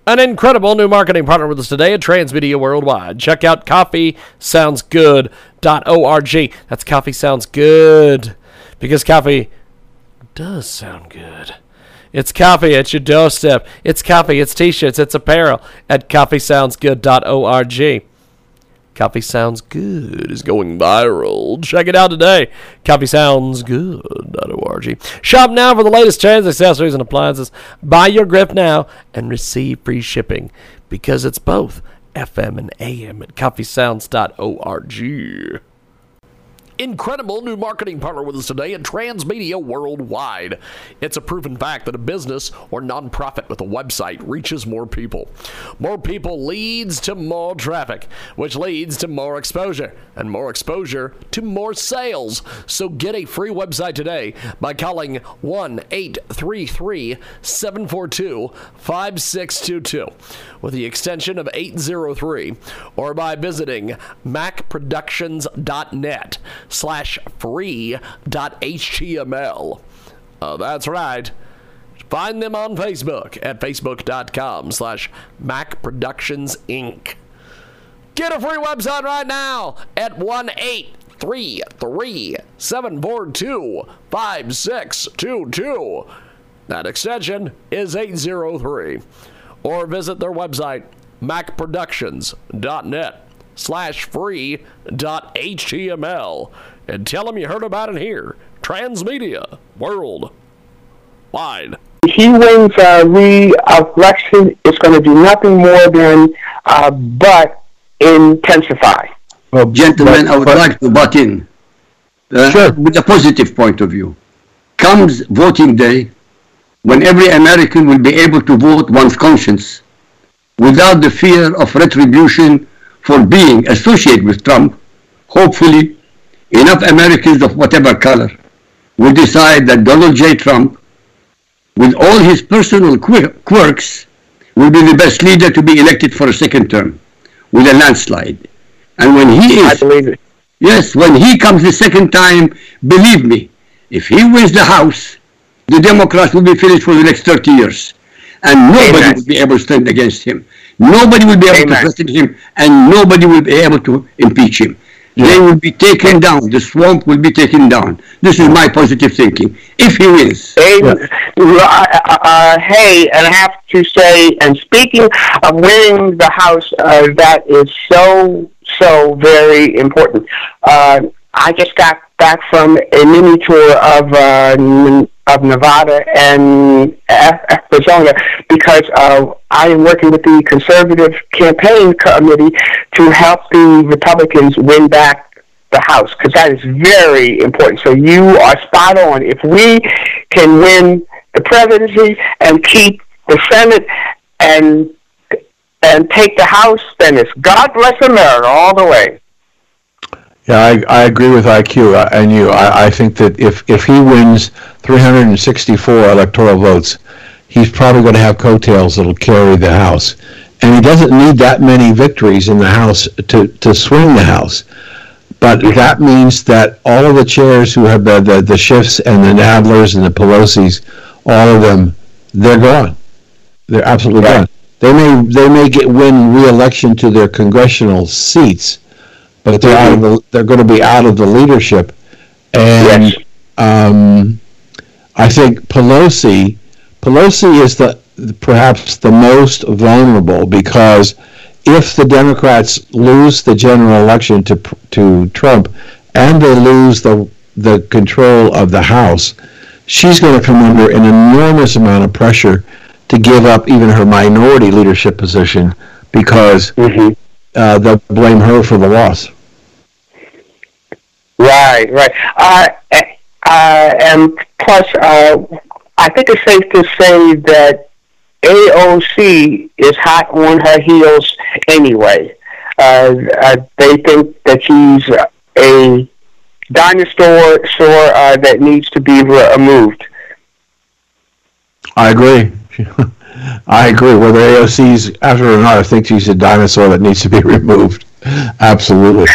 An incredible new marketing partner with us today at Transmedia Worldwide. Check out coffeesoundsgood.com coffeesounds.org. That's coffee sounds good because coffee does sound good. It's coffee at your doorstep. It's coffee, it's t shirts, it's apparel at coffeesoundsgood.org. Coffee Sounds Good is going viral. Check it out today. CoffeeSoundsGood.org. Shop now for the latest trends, accessories, and appliances. Buy your grip now and receive free shipping because it's both FM and AM at CoffeeSounds.org. Incredible new marketing partner with us today at Transmedia Worldwide. It's a proven fact that a business or nonprofit with a website reaches more people. More people leads to more traffic, which leads to more exposure, and more exposure to more sales. So get a free website today by calling 1 833 742 5622 with the extension of 803 or by visiting macproductions.net slash free.html. Uh, that's right. Find them on Facebook at facebook.com slash Mac Productions Inc. Get a free website right now at 1 833 742 5622. That extension is 803. Or visit their website, macproductions.net slash free dot html and tell them you heard about it here. Transmedia World Wide. If he wins uh, re-election, it's going to do nothing more than uh, but intensify. Well, gentlemen, but- I would but- like to butt in uh, with a positive point of view. Comes voting day, when every American will be able to vote one's conscience without the fear of retribution for being associated with Trump, hopefully enough Americans of whatever color will decide that Donald J. Trump, with all his personal quirks, will be the best leader to be elected for a second term with a landslide. And when he is, I believe it. Yes, when he comes the second time, believe me, if he wins the House, the Democrats will be finished for the next 30 years. And nobody Amen. will be able to stand against him. Nobody will be able Amen. to question him, and nobody will be able to impeach him. They will be taken down. The swamp will be taken down. This is my positive thinking. If he wins. Amen. Uh, uh, hey, and I have to say, and speaking of winning the House, uh, that is so, so very important. Uh, I just got back from a mini tour of uh, of Nevada and Arizona because uh, I am working with the conservative campaign committee to help the Republicans win back the House because that is very important. So you are spot on. If we can win the presidency and keep the Senate and and take the House, then it's God bless America all the way. Yeah, I, I agree with IQ uh, and you. I, I think that if, if he wins 364 electoral votes, he's probably going to have coattails that'll carry the House. And he doesn't need that many victories in the House to, to swing the House. But that means that all of the chairs who have the, the, the Schiffs and the Nadlers and the Pelosi's, all of them, they're gone. They're absolutely gone. They may they may get win re-election to their congressional seats, but they're out of the, they're going to be out of the leadership. And um, I think Pelosi Pelosi is the perhaps the most vulnerable because if the Democrats lose the general election to to Trump and they lose the the control of the House, she's going to come under an enormous amount of pressure to give up even her minority leadership position because uh, they'll blame her for the loss. Right, right. Uh, uh, and plus, uh, I think it's safe to say that AOC is hot on her heels anyway. Uh, uh, they think that she's a dinosaur sure, uh, that needs to be removed. I agree. I agree. Whether AOC's after or not, I think she's a dinosaur that needs to be removed. Absolutely.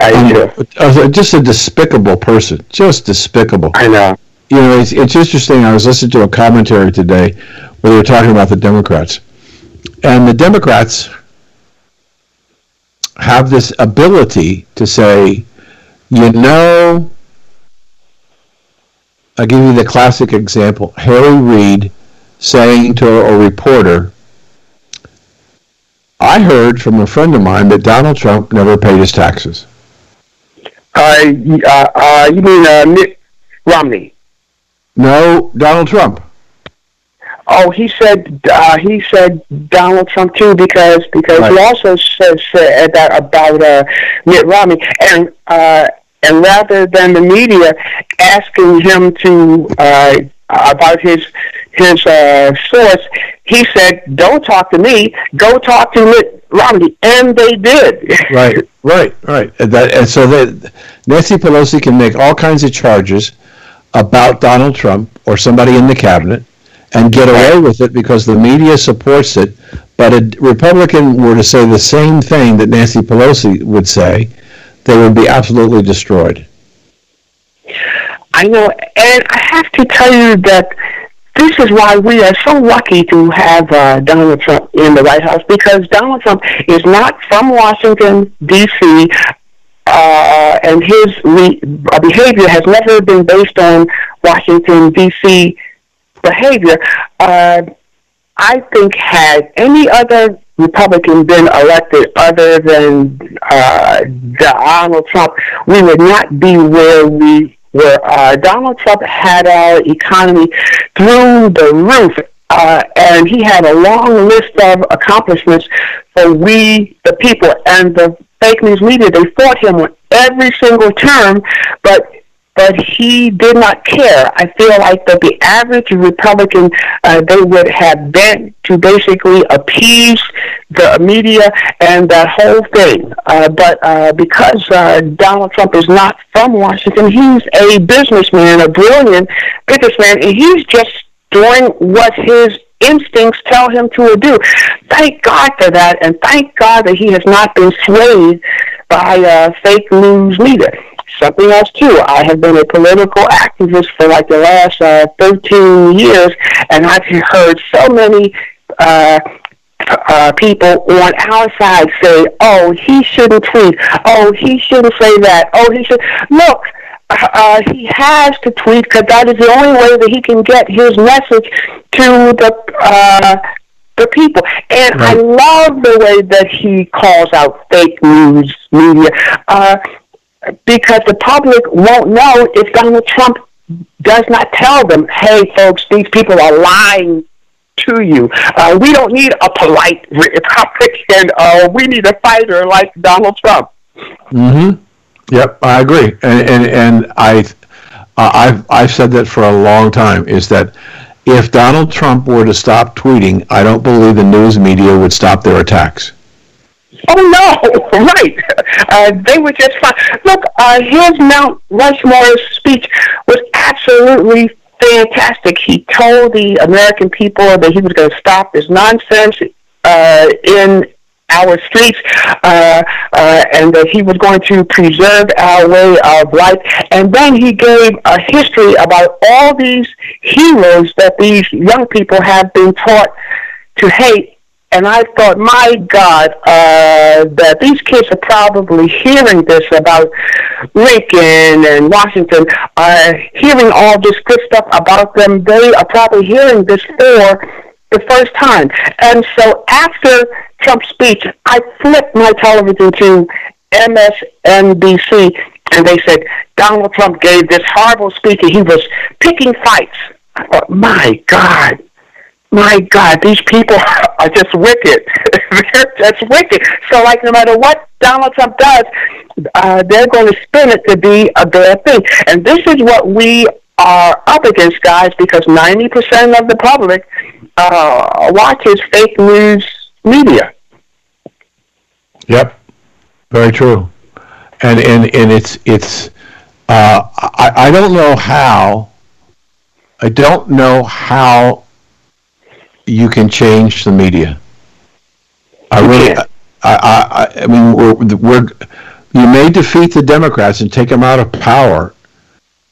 I um, do. Just a despicable person. Just despicable. I know. You know, it's, it's interesting. I was listening to a commentary today where they were talking about the Democrats. And the Democrats have this ability to say, you know, I'll give you the classic example. Harry Reid saying to a reporter, I heard from a friend of mine that Donald Trump never paid his taxes. Uh, uh, uh, you mean uh, Mitt Romney? No, Donald Trump. Oh, he said uh, he said Donald Trump too because because Right. he also said, said that about uh, Mitt Romney and uh, and rather than the media asking him to uh, about his his uh, source, he said, "Don't talk to me. Go talk to Mitt Romney," and they did. Right, right, right. And, that, and so that Nancy Pelosi can make all kinds of charges about Donald Trump or somebody in the cabinet and get away with it because the media supports it. But a Republican were to say the same thing that Nancy Pelosi would say, they would be absolutely destroyed. I know, and I have to tell you that this is why we are so lucky to have uh, Donald Trump in the White House because Donald Trump is not from Washington D.C. Uh, and his re- uh, behavior has never been based on Washington D.C. behavior. Uh, I think had any other Republican been elected other than uh, Donald Trump, we would not be where we were. Uh, Donald Trump had our economy through the roof. Uh, and he had a long list of accomplishments for we, the people, and the fake news media. They fought him on every single term, but but he did not care. I feel like that the average Republican, uh, they would have bent to basically appease the media and that whole thing. Uh, but uh, because uh, Donald Trump is not from Washington, he's a businessman, a brilliant businessman, and he's just doing what his instincts tell him to do. Thank God for that, and thank God that he has not been swayed by uh, fake news media. Something else too. I have been a political activist for like the last uh, 13 years, and I've heard so many uh, uh, people on our side say, "Oh, he shouldn't tweet. Oh, he shouldn't say that. Oh, he should." Look, uh, he has to tweet because that is the only way that he can get his message to the uh, the people. And I love the way that he calls out fake news media uh, because the public won't know if Donald Trump does not tell them, "Hey, folks, these people are lying." To you, uh, we don't need a polite Republican. Uh, we need a fighter like Donald Trump. Mm-hmm. Yep, I agree, and and, and I, I've I've said that for a long time. Is that if Donald Trump were to stop tweeting, I don't believe the news media would stop their attacks. Oh no, right? Uh, they were just fine. Look, uh, his Mount Rushmore speech was absolutely fantastic. He told the American people that he was going to stop this nonsense uh, in our streets, uh, uh, and that he was going to preserve our way of life. And then he gave a history about all these heroes that these young people have been taught to hate. And I thought, my God, uh, that these kids are probably hearing this about Lincoln and Washington, uh, hearing all this good stuff about them. They are probably hearing this for the first time. And so after Trump's speech, I flipped my television to MSNBC, and they said Donald Trump gave this horrible speech, and he was picking fights. I thought, my God, my God, these people are just wicked. they're just wicked. So, like, no matter what Donald Trump does, uh, they're going to spin it to be a bad thing. And this is what we are up against, guys, because 90% of the public uh, watches fake news media. Yep, very true, and and and it's it's uh, I I don't know how I don't know how you can change the media. I really I I I, I mean we're we're you may defeat the Democrats and take them out of power,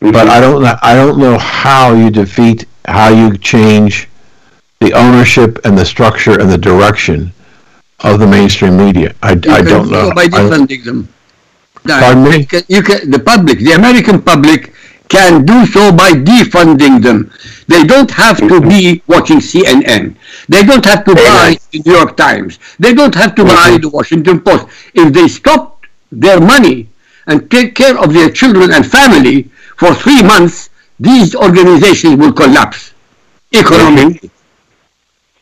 mm-hmm. but I don't know I don't know how you defeat how you change the ownership and the structure and the direction of the mainstream media. I, You I can don't know. so by I- them. Now, Pardon me? You can, you can, the public, the American public, can do so by defunding them. They don't have to be watching CNN. They don't have to buy the New York Times. They don't have to buy the Washington Post. If they stop their money and take care of their children and family for three months, these organizations will collapse economically.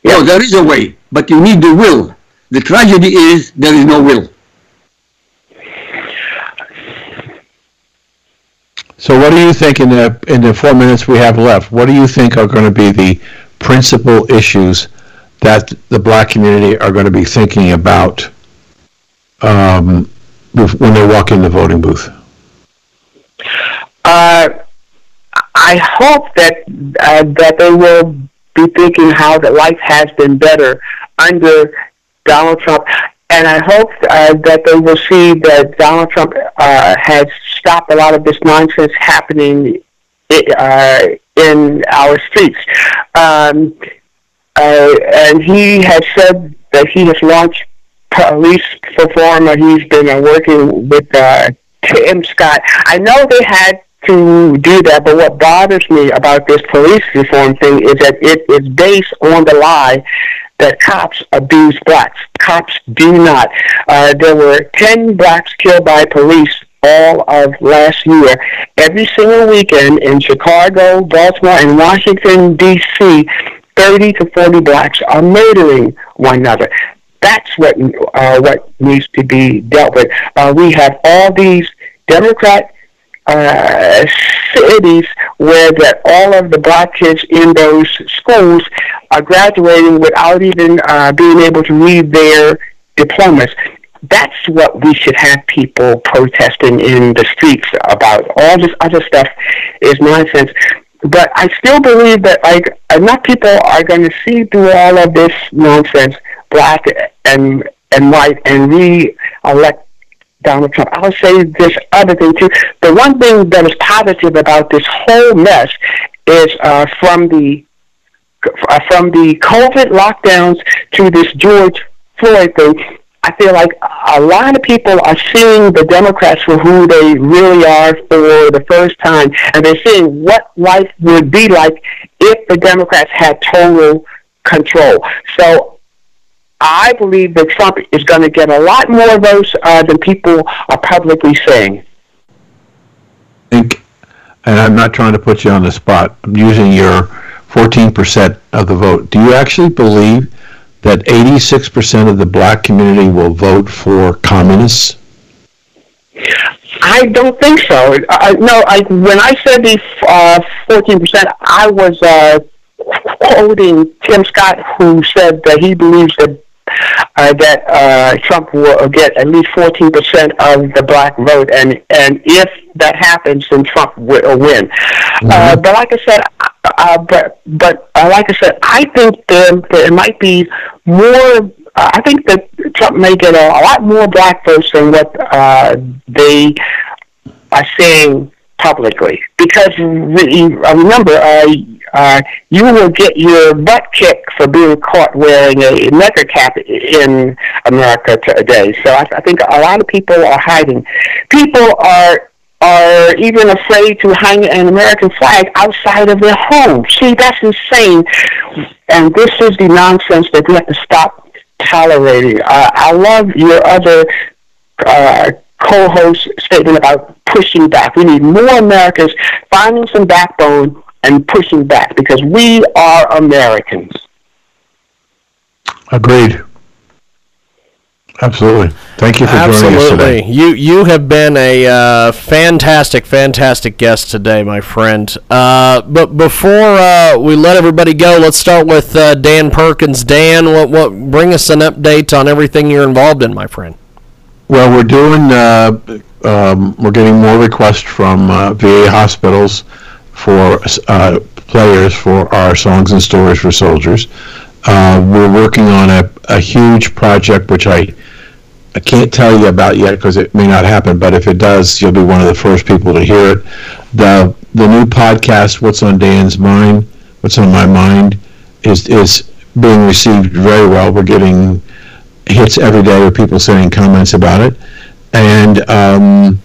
No, there is a way, but you need the will. The tragedy is there is no will. So what do you think in the, in the four minutes we have left, what do you think are going to be the principal issues that the black community are going to be thinking about um, when they walk in the voting booth? Uh, I hope that uh, that they will be thinking how that life has been better under Donald Trump, and I hope uh, that they will see that Donald Trump uh, has stopped a lot of this nonsense happening uh, in our streets. Um, uh, and he has said that he has launched police reform. Or he's been uh, working with uh, Tim Scott. I know they had to do that, but what bothers me about this police reform thing is that it is based on the lie that cops abuse blacks. Cops do not. Uh, there were 10 blacks killed by police all of last year. Every single weekend in Chicago, Baltimore, and Washington, D.C., 30 to 40 blacks are murdering one another. That's what uh, what needs to be dealt with. Uh, we have all these Democrat uh, cities where that all of the black kids in those schools are graduating without even uh, being able to read their diplomas. That's what we should have people protesting in the streets about. All this other stuff is nonsense. But I still believe that like enough people are going to see through all of this nonsense, black and and white, and re-elect Donald Trump. I'll say this other thing too. The one thing that is positive about this whole mess is uh, from the uh, from the COVID lockdowns to this George Floyd thing. I feel like a lot of people are seeing the Democrats for who they really are for the first time, and they're seeing what life would be like if the Democrats had total control. So I believe that Trump is going to get a lot more votes uh, than people are publicly saying. think, and I'm not trying to put you on the spot, I'm using your 14% of the vote. Do you actually believe that 86% of the black community will vote for communists? I don't think so. I, no, I, when I said the uh, 14%, I was uh, quoting Tim Scott, who said that he believes that uh, that uh, Trump will get at least 14% of the black vote, and and if that happens, then Trump will win. Uh, but like I said, uh, but but uh, like I said, I think there, there might be more. Uh, I think that Trump may get a, a lot more black votes than what uh, they are saying publicly. Because re- uh, remember, uh, uh, you will get your butt kicked for being caught wearing a necker cap in America today. So I, I think a lot of people are hiding. People are are even afraid to hang an American flag outside of their home. See, that's insane. And this is the nonsense that we have to stop tolerating. Uh, I love your other uh, co-host statement about pushing back. We need more Americans finding some backbone and pushing back because we are Americans. Agreed. Absolutely. Thank you for joining us Absolutely. today. You you have been a uh, fantastic, fantastic guest today, my friend. Uh, but before uh, we let everybody go, let's start with uh, Dan Perkins. Dan, what what bring us an update on everything you're involved in, my friend? Well, we're doing, uh, um, we're getting more requests from uh, VA hospitals for uh, players for our Songs and Stories for Soldiers. Uh, we're working on a, a huge project which I I can't tell you about yet because it may not happen, but if it does, you'll be one of the first people to hear it. The the new podcast, What's on Dan's Mind, What's on My Mind, is is being received very well. We're getting hits every day with people sending comments about it. And um,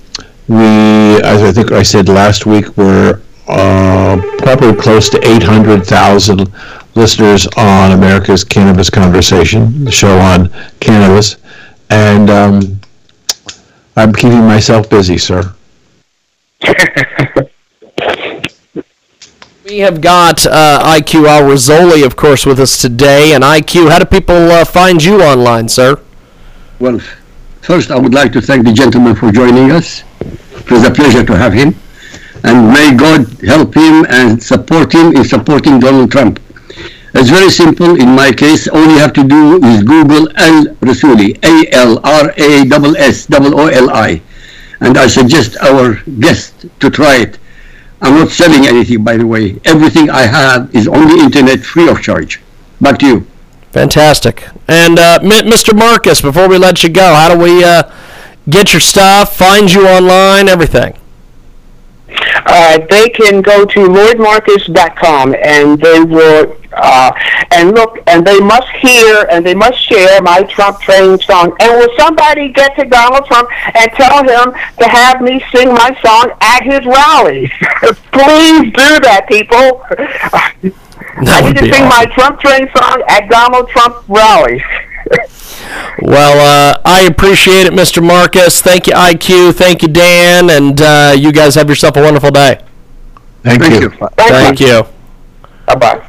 we, as I think I said last week, we're uh, probably close to 800,000 listeners on America's Cannabis Conversation, the show on cannabis. And um, I'm keeping myself busy, sir. We have got uh, IQ Al Rassooli, of course, with us today. And IQ, how do people uh, find you online, sir? Well, first I would like to thank the gentleman for joining us. It was a pleasure to have him. And may God help him and support him in supporting Donald Trump. It's very simple. In my case, all you have to do is Google Al Rassooli, A L R A S S O L I. And I suggest our guest to try it. I'm not selling anything, by the way. Everything I have is on the internet free of charge. Back to you. Fantastic. And uh, Mr. Marcus, before we let you go, how do we uh, get your stuff, find you online, everything? Uh, they can go to lloydmarcus.com and they will uh, and look and they must hear and they must share my Trump train song. And will somebody get to Donald Trump and tell him to have me sing my song at his rallies? Please do that, people. I need to sing awesome. my Trump train song at Donald Trump rallies. Well, uh, I appreciate it, Mr. Marcus. Thank you, IQ. Thank you, Dan. And uh, you guys have yourself a wonderful day. Thank, Thank you. you. Thank you. Bye bye.